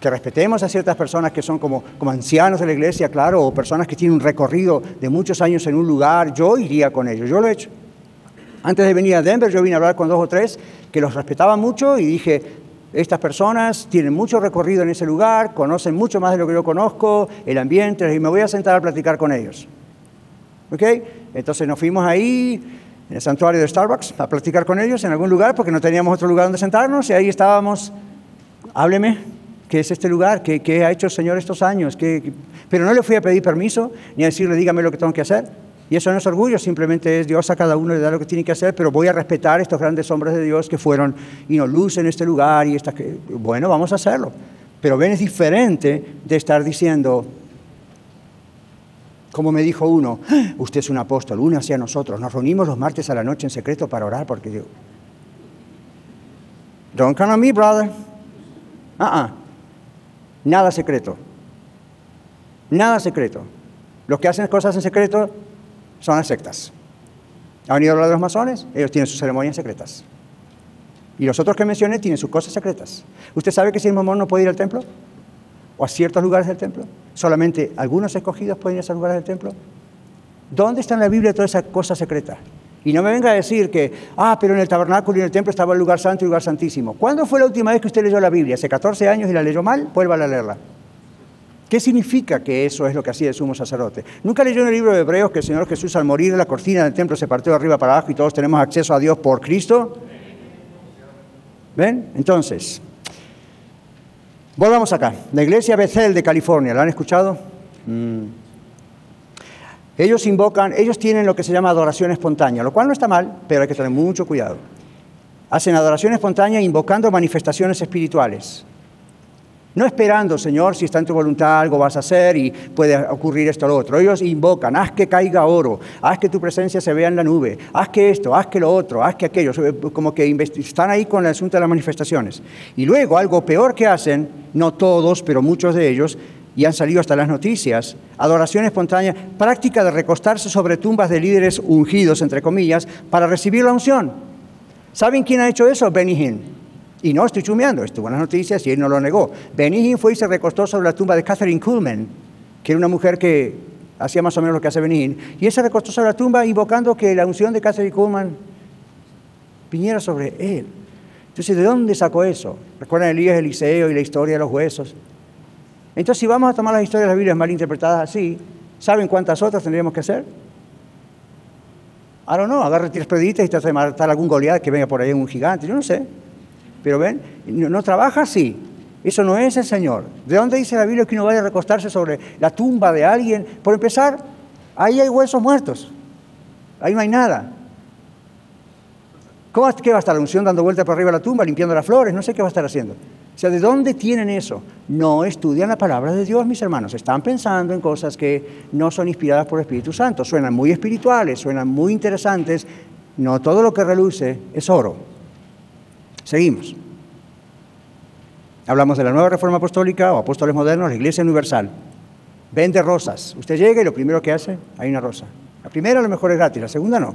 S4: que respetemos a ciertas personas que son como, como ancianos de la iglesia, claro, o personas que tienen un recorrido de muchos años en un lugar, yo iría con ellos, yo lo he hecho. Antes de venir a Denver, yo vine a hablar con dos o tres que los respetaba mucho y dije, estas personas tienen mucho recorrido en ese lugar, conocen mucho más de lo que yo conozco, el ambiente, y me voy a sentar a platicar con ellos. ¿Ok? Entonces nos fuimos ahí, en el santuario de Starbucks, a platicar con ellos en algún lugar, porque no teníamos otro lugar donde sentarnos, y ahí estábamos, hábleme, ¿qué es este lugar? ¿Qué, ha hecho el Señor estos años? Pero no le fui a pedir permiso, ni a decirle, dígame lo que tengo que hacer. Y eso no es orgullo, simplemente es Dios a cada uno le da lo que tiene que hacer, pero voy a respetar estos grandes hombres de Dios que fueron y nos luz en este lugar y esta, que, bueno, vamos a hacerlo. Pero ven, es diferente de estar diciendo, como me dijo uno, ah, usted es un apóstol, uno hacia nosotros, nos reunimos los martes a la noche en secreto para orar porque yo... Don't come on me, brother. Uh Nada secreto. Nada secreto. Los que hacen cosas en secreto son las sectas. ¿Han a hablar de los masones? Ellos tienen sus ceremonias secretas. Y los otros que mencioné tienen sus cosas secretas. ¿Usted sabe que si el mamón no puede ir al templo? ¿O a ciertos lugares del templo? ¿Solamente algunos escogidos pueden ir a esos lugares del templo? ¿Dónde está en la Biblia toda esa cosa secreta? Y no me venga a decir que, ah, pero en el tabernáculo y en el templo estaba el lugar santo y el lugar santísimo. ¿Cuándo fue la última vez que usted leyó la Biblia? ¿Hace 14 años y la leyó mal? Vuelva a leerla. ¿Qué significa que eso es lo que hacía el sumo sacerdote? Nunca leyó en el libro de Hebreos que el Señor Jesús al morir en la cortina del templo se partió de arriba para abajo y todos tenemos acceso a Dios por Cristo. ¿Ven? Entonces, volvamos acá. La iglesia Bethel de California, ¿la han escuchado? Mm. Ellos invocan, ellos tienen lo que se llama adoración espontánea, lo cual no está mal, pero hay que tener mucho cuidado. Hacen adoración espontánea invocando manifestaciones espirituales. No esperando, Señor, si está en tu voluntad algo vas a hacer y puede ocurrir esto o lo otro. Ellos invocan, haz que caiga oro, haz que tu presencia se vea en la nube, haz que esto, haz que lo otro, haz que aquello. Como que están ahí con el asunto de las manifestaciones. Y luego algo peor que hacen, no todos, pero muchos de ellos, y han salido hasta las noticias, adoración espontánea, práctica de recostarse sobre tumbas de líderes ungidos, entre comillas, para recibir la unción. ¿Saben quién ha hecho eso? Benny. Y no estoy chumeando, estuvo en las noticias y él no lo negó. Benny fue y se recostó sobre la tumba de Catherine Kuhlman, que era una mujer que hacía más o menos lo que hace Benny Y él se recostó sobre la tumba invocando que la unción de Catherine Kuhlman viniera sobre él. Entonces, ¿de dónde sacó eso? ¿Recuerdan Elías Eliseo y la historia de los huesos? Entonces, si vamos a tomar las historias de la Biblia mal interpretadas así, ¿saben cuántas otras tendríamos que hacer? Don't know, agarre tres preditas y trata de matar a algún Goliat que venga por ahí un gigante, yo no sé. Pero ven, no, trabaja así. Eso no es el Señor. ¿De dónde dice la Biblia que uno vaya a recostarse sobre la tumba de alguien? Por empezar, ahí hay huesos muertos. Ahí no hay nada. ¿Cómo va a estar la unción dando vuelta por arriba de la tumba, limpiando las flores? No sé qué va a estar haciendo. O sea, ¿de dónde tienen eso? No estudian la palabra de Dios, mis hermanos. Están pensando en cosas que no son inspiradas por el Espíritu Santo. Suenan muy espirituales, suenan muy interesantes. No todo lo que reluce es oro. Seguimos. Hablamos de la nueva reforma apostólica o apóstoles modernos, la iglesia universal. Vende rosas. Usted llega y lo primero que hace, hay una rosa. La primera a lo mejor es gratis, la segunda no.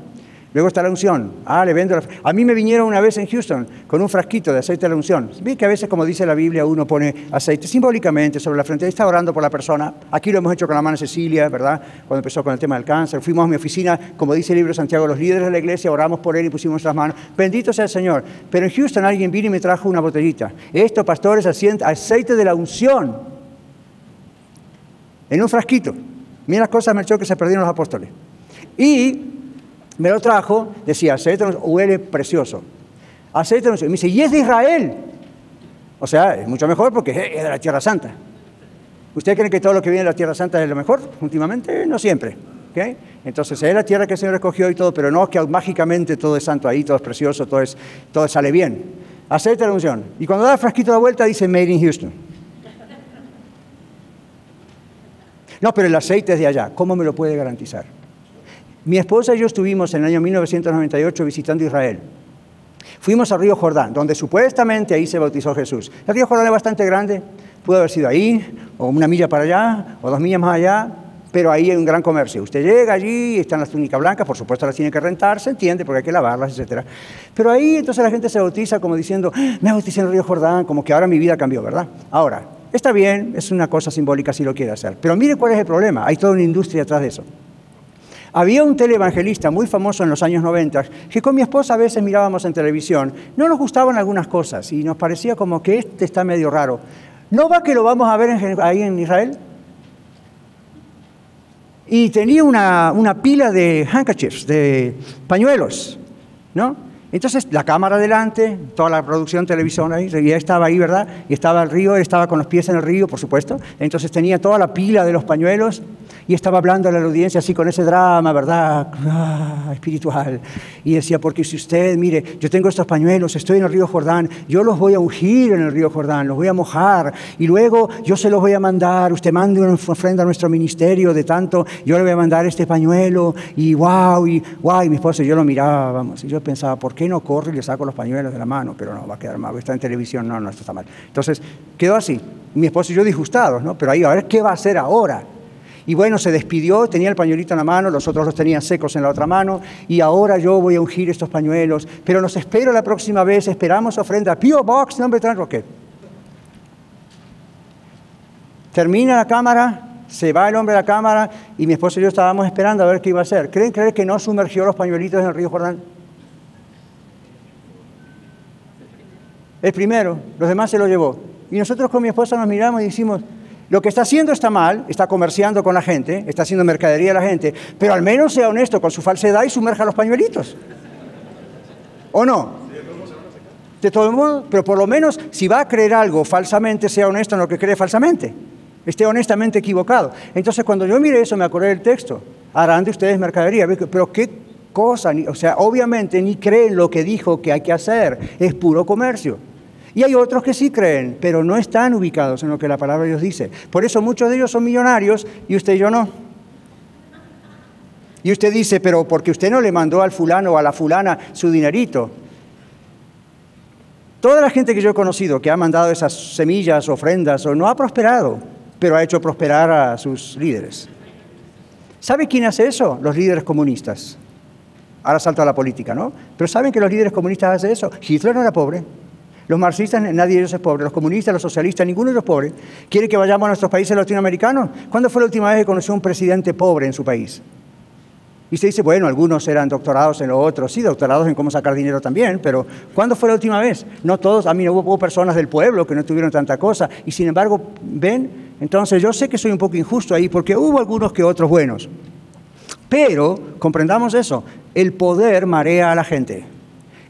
S4: Luego está la unción. Ah, le vendo. A mí me vinieron una vez en Houston con un frasquito de aceite de la unción. Vi que a veces, como dice la Biblia, uno pone aceite simbólicamente sobre la frente. Está orando por la persona. Aquí lo hemos hecho con la mano Cecilia, ¿verdad? Cuando empezó con el tema del cáncer. Fuimos a mi oficina, como dice el libro de Santiago, los líderes de la iglesia, oramos por él y pusimos nuestras manos. Bendito sea el Señor. Pero en Houston alguien vino y me trajo una botellita. Esto, pastores, aceite de la unción. En un frasquito. Mira las cosas, Melchor, que se perdieron los apóstoles. Y me lo trajo, decía, aceite huele precioso. Aceite Y me dice, y es de Israel. O sea, es mucho mejor porque es de la Tierra Santa. ¿Usted cree que todo lo que viene de la Tierra Santa es lo mejor? Últimamente, no siempre. ¿okay? Entonces, es la tierra que el Señor escogió y todo, pero no que mágicamente todo es santo ahí, todo es precioso, todo, es, todo sale bien. Aceite la unción. Y cuando da frasquito la vuelta, dice Made in Houston. No, pero el aceite es de allá. ¿Cómo me lo puede garantizar? Mi esposa y yo estuvimos en el año 1998 visitando Israel. Fuimos al río Jordán, donde supuestamente ahí se bautizó Jesús. El río Jordán es bastante grande, pudo haber sido ahí, o una milla para allá, o dos millas más allá, pero ahí hay un gran comercio. Usted llega allí, están las túnicas blancas, por supuesto las tiene que rentar, se entiende, porque hay que lavarlas, etc. Pero ahí entonces la gente se bautiza como diciendo, ah, me bauticé en el río Jordán, como que ahora mi vida cambió, ¿verdad? Ahora, está bien, es una cosa simbólica si lo quiere hacer, pero mire cuál es el problema, hay toda una industria detrás de eso. Había un televangelista muy famoso en los años 90 que con mi esposa a veces mirábamos en televisión. No nos gustaban algunas cosas y nos parecía como que este está medio raro. ¿No va que lo vamos a ver ahí en Israel? Y tenía una, una pila de handkerchiefs, de pañuelos, ¿no? Entonces, la cámara adelante, toda la producción televisión ahí, y estaba ahí, ¿verdad? Y estaba el río, él estaba con los pies en el río, por supuesto. Entonces tenía toda la pila de los pañuelos y estaba hablando a la audiencia así con ese drama, ¿verdad? Ah, espiritual. Y decía, porque si usted, mire, yo tengo estos pañuelos, estoy en el río Jordán, yo los voy a ungir en el río Jordán, los voy a mojar y luego yo se los voy a mandar, usted mande una ofrenda a nuestro ministerio de tanto, yo le voy a mandar este pañuelo y wow, y wow, y mi esposa y yo lo miraba, vamos, y yo pensaba, ¿por qué no corro y le saco los pañuelos de la mano? Pero no, va a quedar mal, está en televisión, no, no, esto está mal. Entonces, quedó así. Mi esposo y yo disgustados, ¿no? Pero ahí, a ver, ¿qué va a hacer ahora? Y bueno, se despidió, tenía el pañuelito en la mano, los otros los tenían secos en la otra mano, y ahora yo voy a ungir estos pañuelos, pero nos espero la próxima vez, esperamos ofrenda, Pio Box, nombre tan Rocket. Termina la cámara, se va el hombre de la cámara, y mi esposo y yo estábamos esperando a ver qué iba a hacer. ¿Creen creer que no sumergió los pañuelitos en el río Jordán? El primero, los demás se lo llevó. Y nosotros con mi esposa nos miramos y decimos, lo que está haciendo está mal, está comerciando con la gente, está haciendo mercadería a la gente, pero al menos sea honesto con su falsedad y sumerja los pañuelitos. ¿O no? De todo modo, pero por lo menos si va a creer algo falsamente, sea honesto en lo que cree falsamente. Esté honestamente equivocado. Entonces cuando yo mire eso me acordé del texto. Harán de ustedes mercadería. Pero qué cosa, o sea, obviamente ni creen lo que dijo que hay que hacer. Es puro comercio. Y hay otros que sí creen, pero no están ubicados en lo que la palabra de Dios dice. Por eso muchos de ellos son millonarios y usted y yo no. Y usted dice, pero porque usted no le mandó al fulano o a la fulana su dinerito. Toda la gente que yo he conocido que ha mandado esas semillas, ofrendas, o no ha prosperado, pero ha hecho prosperar a sus líderes. ¿Sabe quién hace eso? Los líderes comunistas. Ahora salto a la política, ¿no? Pero ¿saben que los líderes comunistas hacen eso? Hitler no era pobre. Los marxistas, nadie de ellos es pobre. Los comunistas, los socialistas, ninguno de ellos es pobre. ¿Quiere que vayamos a nuestros países latinoamericanos? ¿Cuándo fue la última vez que conoció un presidente pobre en su país? Y se dice, bueno, algunos eran doctorados en lo otro, sí, doctorados en cómo sacar dinero también, pero ¿cuándo fue la última vez? No todos, a mí no hubo, personas del pueblo que no tuvieron tanta cosa, y sin embargo, ven, entonces yo sé que soy un poco injusto ahí, porque hubo algunos que otros buenos. Pero, comprendamos eso, el poder marea a la gente.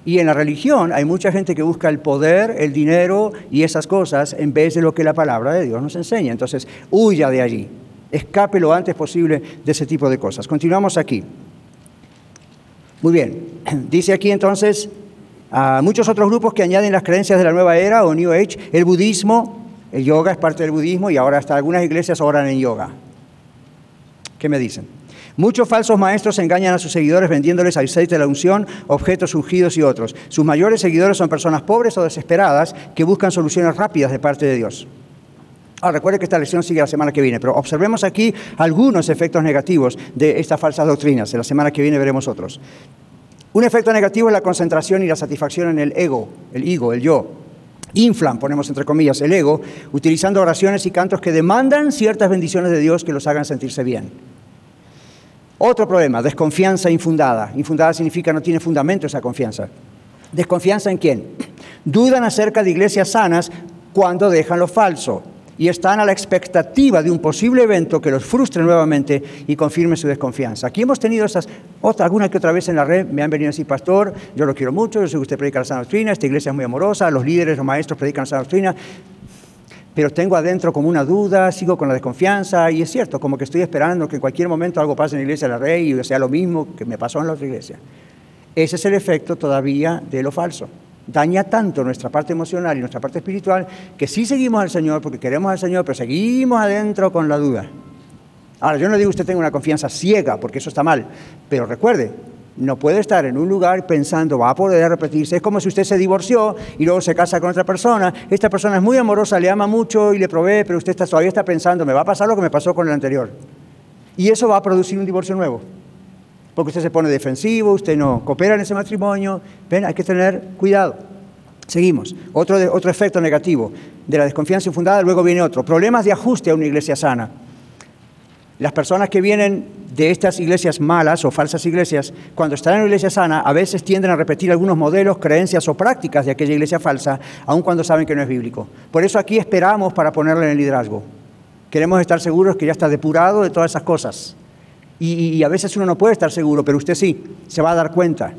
S4: Y en la religión hay mucha gente que busca el poder, el dinero y esas cosas en vez de lo que la palabra de Dios nos enseña. Entonces, huya de allí. Escape lo antes posible de ese tipo de cosas. Continuamos aquí. Muy bien. Dice aquí entonces a muchos otros grupos que añaden las creencias de la nueva era o New Age, el budismo, el yoga es parte del budismo y ahora hasta algunas iglesias oran en yoga. ¿Qué me dicen? Muchos falsos maestros engañan a sus seguidores vendiéndoles aceite de la unción, objetos ungidos y otros. Sus mayores seguidores son personas pobres o desesperadas que buscan soluciones rápidas de parte de Dios. Ahora, recuerde que esta lección sigue la semana que viene, pero observemos aquí algunos efectos negativos de estas falsas doctrinas. En la semana que viene veremos otros. Un efecto negativo es la concentración y la satisfacción en el ego, el ego, el yo. Inflan, ponemos entre comillas, el ego, utilizando oraciones y cantos que demandan ciertas bendiciones de Dios que los hagan sentirse bien. Otro problema, desconfianza infundada. Infundada significa no tiene fundamento esa confianza. ¿Desconfianza en quién? Dudan acerca de iglesias sanas cuando dejan lo falso y están a la expectativa de un posible evento que los frustre nuevamente y confirme su desconfianza. Aquí hemos tenido esas, otra, alguna que otra vez en la red me han venido a decir, pastor, yo lo quiero mucho, yo sé que usted predica la sana doctrina, esta iglesia es muy amorosa, los líderes, los maestros predican la sana doctrina, pero tengo adentro como una duda, sigo con la desconfianza, y es cierto, como que estoy esperando que en cualquier momento algo pase en la iglesia de la Rey y sea lo mismo que me pasó en la otra iglesia. Ese es el efecto todavía de lo falso. Daña tanto nuestra parte emocional y nuestra parte espiritual que sí seguimos al Señor porque queremos al Señor, pero seguimos adentro con la duda. Ahora, yo no digo que usted tenga una confianza ciega, porque eso está mal, pero recuerde, no puede estar en un lugar pensando, va a poder repetirse. Es como si usted se divorció y luego se casa con otra persona. Esta persona es muy amorosa, le ama mucho y le provee, pero usted todavía está pensando, me va a pasar lo que me pasó con el anterior. Y eso va a producir un divorcio nuevo. Porque usted se pone defensivo, usted no coopera en ese matrimonio. Ven, hay que tener cuidado. Seguimos. Otro, otro efecto negativo de la desconfianza infundada, luego viene otro. Problemas de ajuste a una iglesia sana. Las personas que vienen de estas iglesias malas o falsas iglesias, cuando están en una iglesia sana, a veces tienden a repetir algunos modelos, creencias o prácticas de aquella iglesia falsa, aun cuando saben que no es bíblico. Por eso aquí esperamos para ponerle en el liderazgo. Queremos estar seguros que ya está depurado de todas esas cosas. Y, y a veces uno no puede estar seguro, pero usted sí, se va a dar cuenta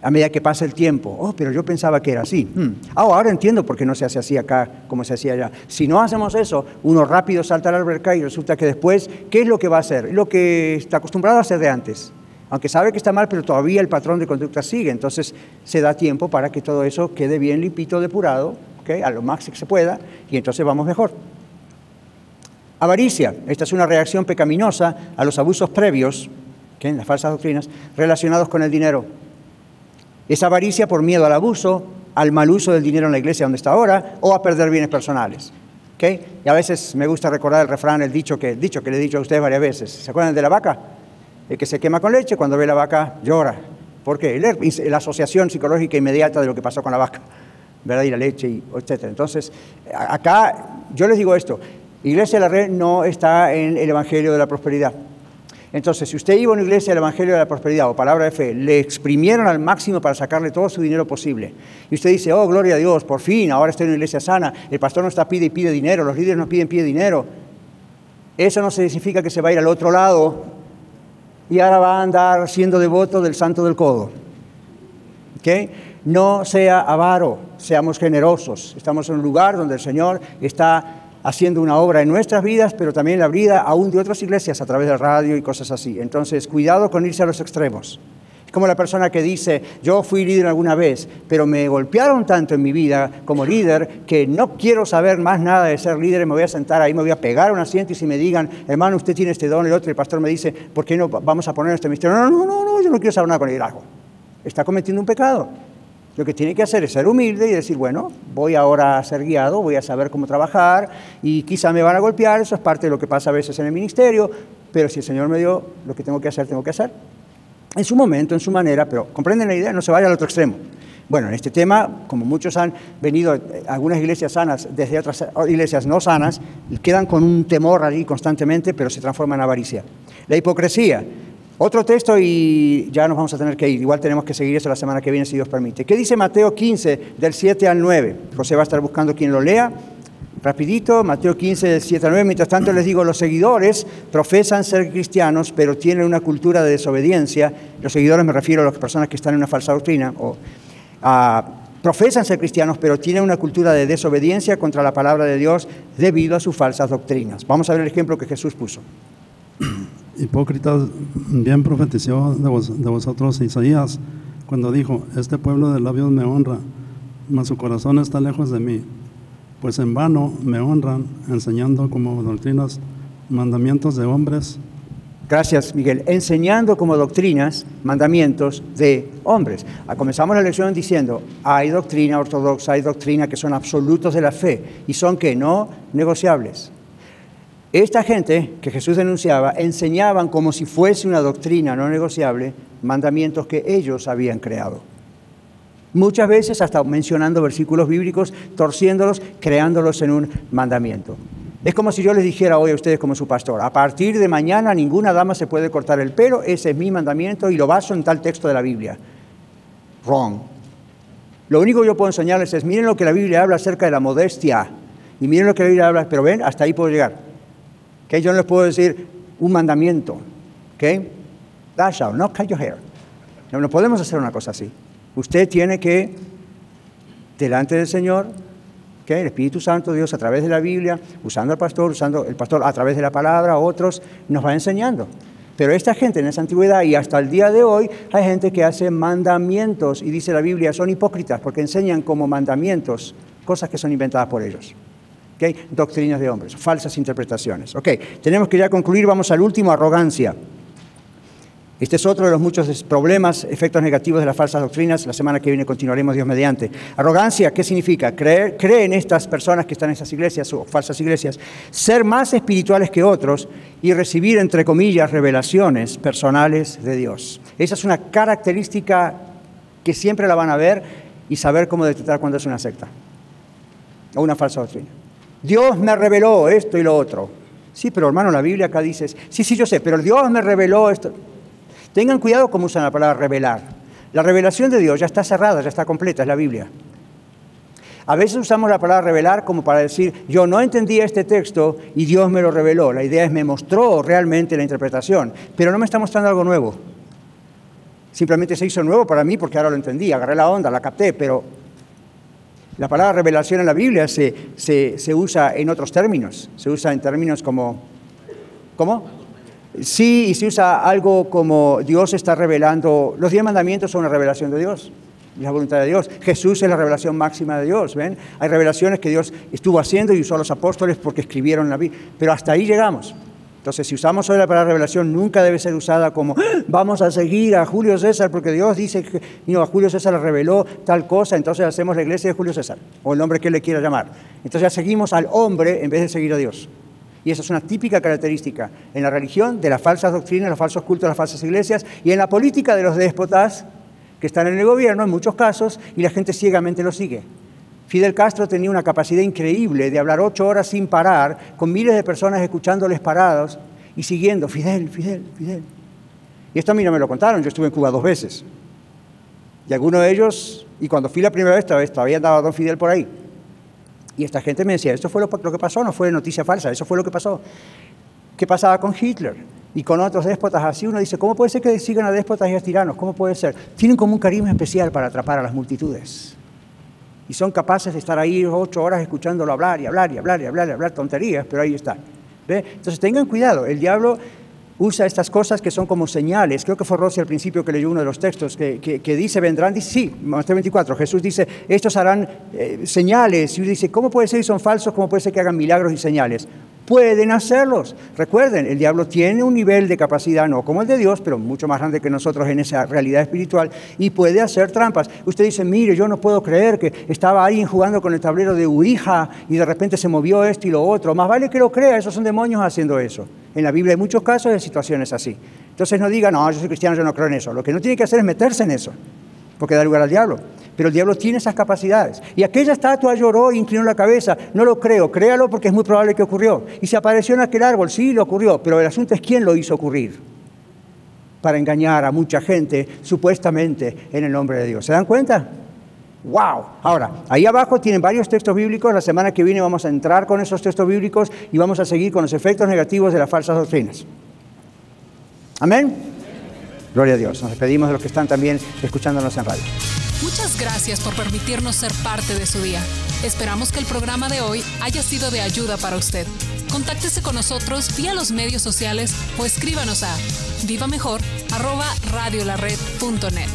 S4: a medida que pasa el tiempo. Oh, pero yo pensaba que era así. Hmm. Ah, ahora entiendo por qué no se hace así acá como se hacía allá. Si no hacemos eso, uno rápido salta a la alberca y resulta que después, ¿qué es lo que va a hacer? Lo que está acostumbrado a hacer de antes. Aunque sabe que está mal, pero todavía el patrón de conducta sigue. Entonces se da tiempo para que todo eso quede bien limpito, depurado, a lo máximo que se pueda, y entonces vamos mejor. Avaricia. Esta es una reacción pecaminosa a los abusos previos, las falsas doctrinas, relacionados con el dinero. Es avaricia por miedo al abuso, al mal uso del dinero en la iglesia donde está ahora o a perder bienes personales. ¿Okay? Y a veces me gusta recordar el refrán, el dicho que, dicho que le he dicho a ustedes varias veces. ¿Se acuerdan de la vaca? El que se quema con leche, cuando ve la vaca llora. ¿Por qué? La asociación psicológica inmediata de lo que pasó con la vaca, ¿verdad? Y la leche, y etc. Entonces, acá yo les digo esto, Iglesia de la Red no está en el Evangelio de la Prosperidad. Entonces, si usted iba a una iglesia del Evangelio de la Prosperidad o Palabra de Fe, le exprimieron al máximo para sacarle todo su dinero posible, y usted dice, oh, gloria a Dios, por fin, ahora estoy en una iglesia sana, el pastor no está pide y pide dinero, los líderes nos piden pide dinero, eso no significa que se va a ir al otro lado y ahora va a andar siendo devoto del santo del codo. ¿Okay? No sea avaro, seamos generosos. Estamos en un lugar donde el Señor está haciendo una obra en nuestras vidas, pero también en la vida aún de otras iglesias a través de radio y cosas así. Entonces, cuidado con irse a los extremos. Es como la persona que dice, yo fui líder alguna vez, pero me golpearon tanto en mi vida como líder que no quiero saber más nada de ser líder, me voy a sentar ahí, me voy a pegar un asiento y si me digan, hermano, usted tiene este don, el otro, el pastor me dice, ¿por qué no vamos a poner este misterio? No, no, no, no, yo no quiero saber nada con liderazgo. Está cometiendo un pecado. Lo que tiene que hacer es ser humilde y decir, bueno, voy ahora a ser guiado, voy a saber cómo trabajar y quizá me van a golpear, eso es parte de lo que pasa a veces en el ministerio, pero si el Señor me dio lo que tengo que hacer, tengo que hacer. En su momento, en su manera, pero comprenden la idea, no se vaya al otro extremo. Bueno, en este tema, como muchos han venido, eh, algunas iglesias sanas desde otras iglesias no sanas, quedan con un temor allí constantemente, pero se transforma en avaricia. La hipocresía. Otro texto y ya nos vamos a tener que ir. Igual tenemos que seguir eso la semana que viene si Dios permite. ¿Qué dice Mateo 15 del 7 al 9? José va a estar buscando quien lo lea. Rapidito, Mateo 15 del 7 al 9. Mientras tanto les digo, los seguidores profesan ser cristianos, pero tienen una cultura de desobediencia. Los seguidores me refiero a las personas que están en una falsa doctrina. O ah, profesan ser cristianos, pero tienen una cultura de desobediencia contra la palabra de Dios debido a sus falsas doctrinas. Vamos a ver el ejemplo que Jesús puso.
S11: Hipócritas, bien profetizó de, vos- de vosotros Isaías cuando dijo, este pueblo de labios me honra, mas su corazón está lejos de mí, pues en vano me honran enseñando como doctrinas mandamientos de hombres
S4: Gracias, Miguel. Enseñando como doctrinas mandamientos de hombres. Ah, Comenzamos la lección diciendo, hay doctrina ortodoxa, hay doctrina que son absolutos de la fe y son que no negociables. Esta gente que Jesús denunciaba enseñaban como si fuese una doctrina no negociable mandamientos que ellos habían creado. Muchas veces hasta mencionando versículos bíblicos, torciéndolos, creándolos en un mandamiento. Es como si yo les dijera hoy a ustedes como su pastor, a partir de mañana ninguna dama se puede cortar el pelo, ese es mi mandamiento y lo baso en tal texto de la Biblia. Wrong. Lo único que yo puedo enseñarles es, miren lo que la Biblia habla acerca de la modestia y miren lo que la Biblia habla, pero ven, hasta ahí puedo llegar. ¿Okay? Yo no les puedo decir un mandamiento. Not cut your. No, no podemos hacer una cosa así. Usted tiene que, delante del Señor, ¿ok? el Espíritu Santo, Dios a través de la Biblia, usando al pastor, usando el pastor a través de la palabra, otros, nos va enseñando. Pero esta gente en esa antigüedad y hasta el día de hoy hay gente que hace mandamientos y dice la Biblia son hipócritas porque enseñan como mandamientos cosas que son inventadas por ellos. ¿Ok? Doctrinas de hombres, falsas interpretaciones. Ok, tenemos que ya concluir, vamos al último, arrogancia. Este es otro de los muchos problemas, efectos negativos de las falsas doctrinas. La semana que viene continuaremos Dios mediante. Arrogancia, ¿qué significa? Creer, creen estas personas que están en esas iglesias o falsas iglesias ser más espirituales que otros y recibir, entre comillas, revelaciones personales de Dios. Esa es una característica que siempre la van a ver y saber cómo detectar cuando es una secta o una falsa doctrina. Dios me reveló esto y lo otro. Sí, pero hermano, la Biblia acá dice, sí, sí, yo sé, pero Dios me reveló esto. Tengan cuidado cómo usan la palabra revelar. La revelación de Dios ya está cerrada, ya está completa, es la Biblia. A veces usamos la palabra revelar como para decir, yo no entendí este texto y Dios me lo reveló. La idea es, me mostró realmente la interpretación, pero no me está mostrando algo nuevo. Simplemente se hizo nuevo para mí porque ahora lo entendí, agarré la onda, la capté, pero la palabra revelación en la Biblia se, se, se usa en otros términos. Se usa en términos como, ¿cómo? Sí, y se usa algo como Dios está revelando, los diez mandamientos son una revelación de Dios, la voluntad de Dios. Jesús es la revelación máxima de Dios, ¿ven? Hay revelaciones que Dios estuvo haciendo y usó a los apóstoles porque escribieron la Biblia, pero hasta ahí llegamos. Entonces, si usamos hoy la palabra revelación, nunca debe ser usada como "Ah, vamos a seguir a Julio César porque Dios dice que no, a Julio César le reveló tal cosa, entonces hacemos la iglesia de Julio César, o el nombre que él le quiera llamar. Entonces ya seguimos al hombre en vez de seguir a Dios. Y esa es una típica característica en la religión de las falsas doctrinas, los falsos cultos, las falsas iglesias y en la política de los déspotas que están en el gobierno en muchos casos y la gente ciegamente lo sigue. Fidel Castro tenía una capacidad increíble de hablar ocho horas sin parar, con miles de personas escuchándoles parados y siguiendo, Fidel, Fidel, Fidel. Y esto a mí no me lo contaron, yo estuve en Cuba dos veces. Y algunos de ellos, y cuando fui la primera vez, todavía, andaba don Fidel por ahí. Y esta gente me decía, esto fue lo que pasó, no fue noticia falsa, eso fue lo que pasó. ¿Qué pasaba con Hitler? Y con otros déspotas así, uno dice, ¿cómo puede ser que sigan a déspotas y a tiranos? ¿Cómo puede ser? Tienen como un carisma especial para atrapar a las multitudes. Y son capaces de estar ahí ocho horas escuchándolo hablar y hablar y hablar y hablar y hablar tonterías, pero ahí están. ¿Ve? Entonces tengan cuidado, el diablo usa estas cosas que son como señales. Creo que fue Rossi al principio que leyó uno de los textos que, que, dice, vendrán, dice, sí, Mateo 24, Jesús dice, estos harán eh, señales. Y dice, ¿cómo puede ser que son falsos? ¿Cómo puede ser que hagan milagros y señales? Pueden hacerlos. Recuerden, el diablo tiene un nivel de capacidad, no como el de Dios, pero mucho más grande que nosotros en esa realidad espiritual, y puede hacer trampas. Usted dice, mire, yo no puedo creer que estaba alguien jugando con el tablero de Ouija y de repente se movió esto y lo otro. Más vale que lo crea, esos son demonios haciendo eso. En la Biblia hay muchos casos de situaciones así. Entonces no diga, no, yo soy cristiano, yo no creo en eso. Lo que no tiene que hacer es meterse en eso, porque da lugar al diablo. Pero el diablo tiene esas capacidades. Y aquella estatua lloró e inclinó la cabeza. No lo creo, créalo porque es muy probable que ocurrió. Y se apareció en aquel árbol, sí, lo ocurrió. Pero el asunto es quién lo hizo ocurrir. Para engañar a mucha gente, supuestamente en el nombre de Dios. ¿Se dan cuenta? ¡Wow! Ahora, ahí abajo tienen varios textos bíblicos. La semana que viene vamos a entrar con esos textos bíblicos y vamos a seguir con los efectos negativos de las falsas doctrinas. Amén. Gloria a Dios. Nos despedimos de los que están también escuchándonos en radio.
S12: Muchas gracias por permitirnos ser parte de su día. Esperamos que el programa de hoy haya sido de ayuda para usted. Contáctese con nosotros vía los medios sociales o escríbanos a vivamejor@radiolared.net.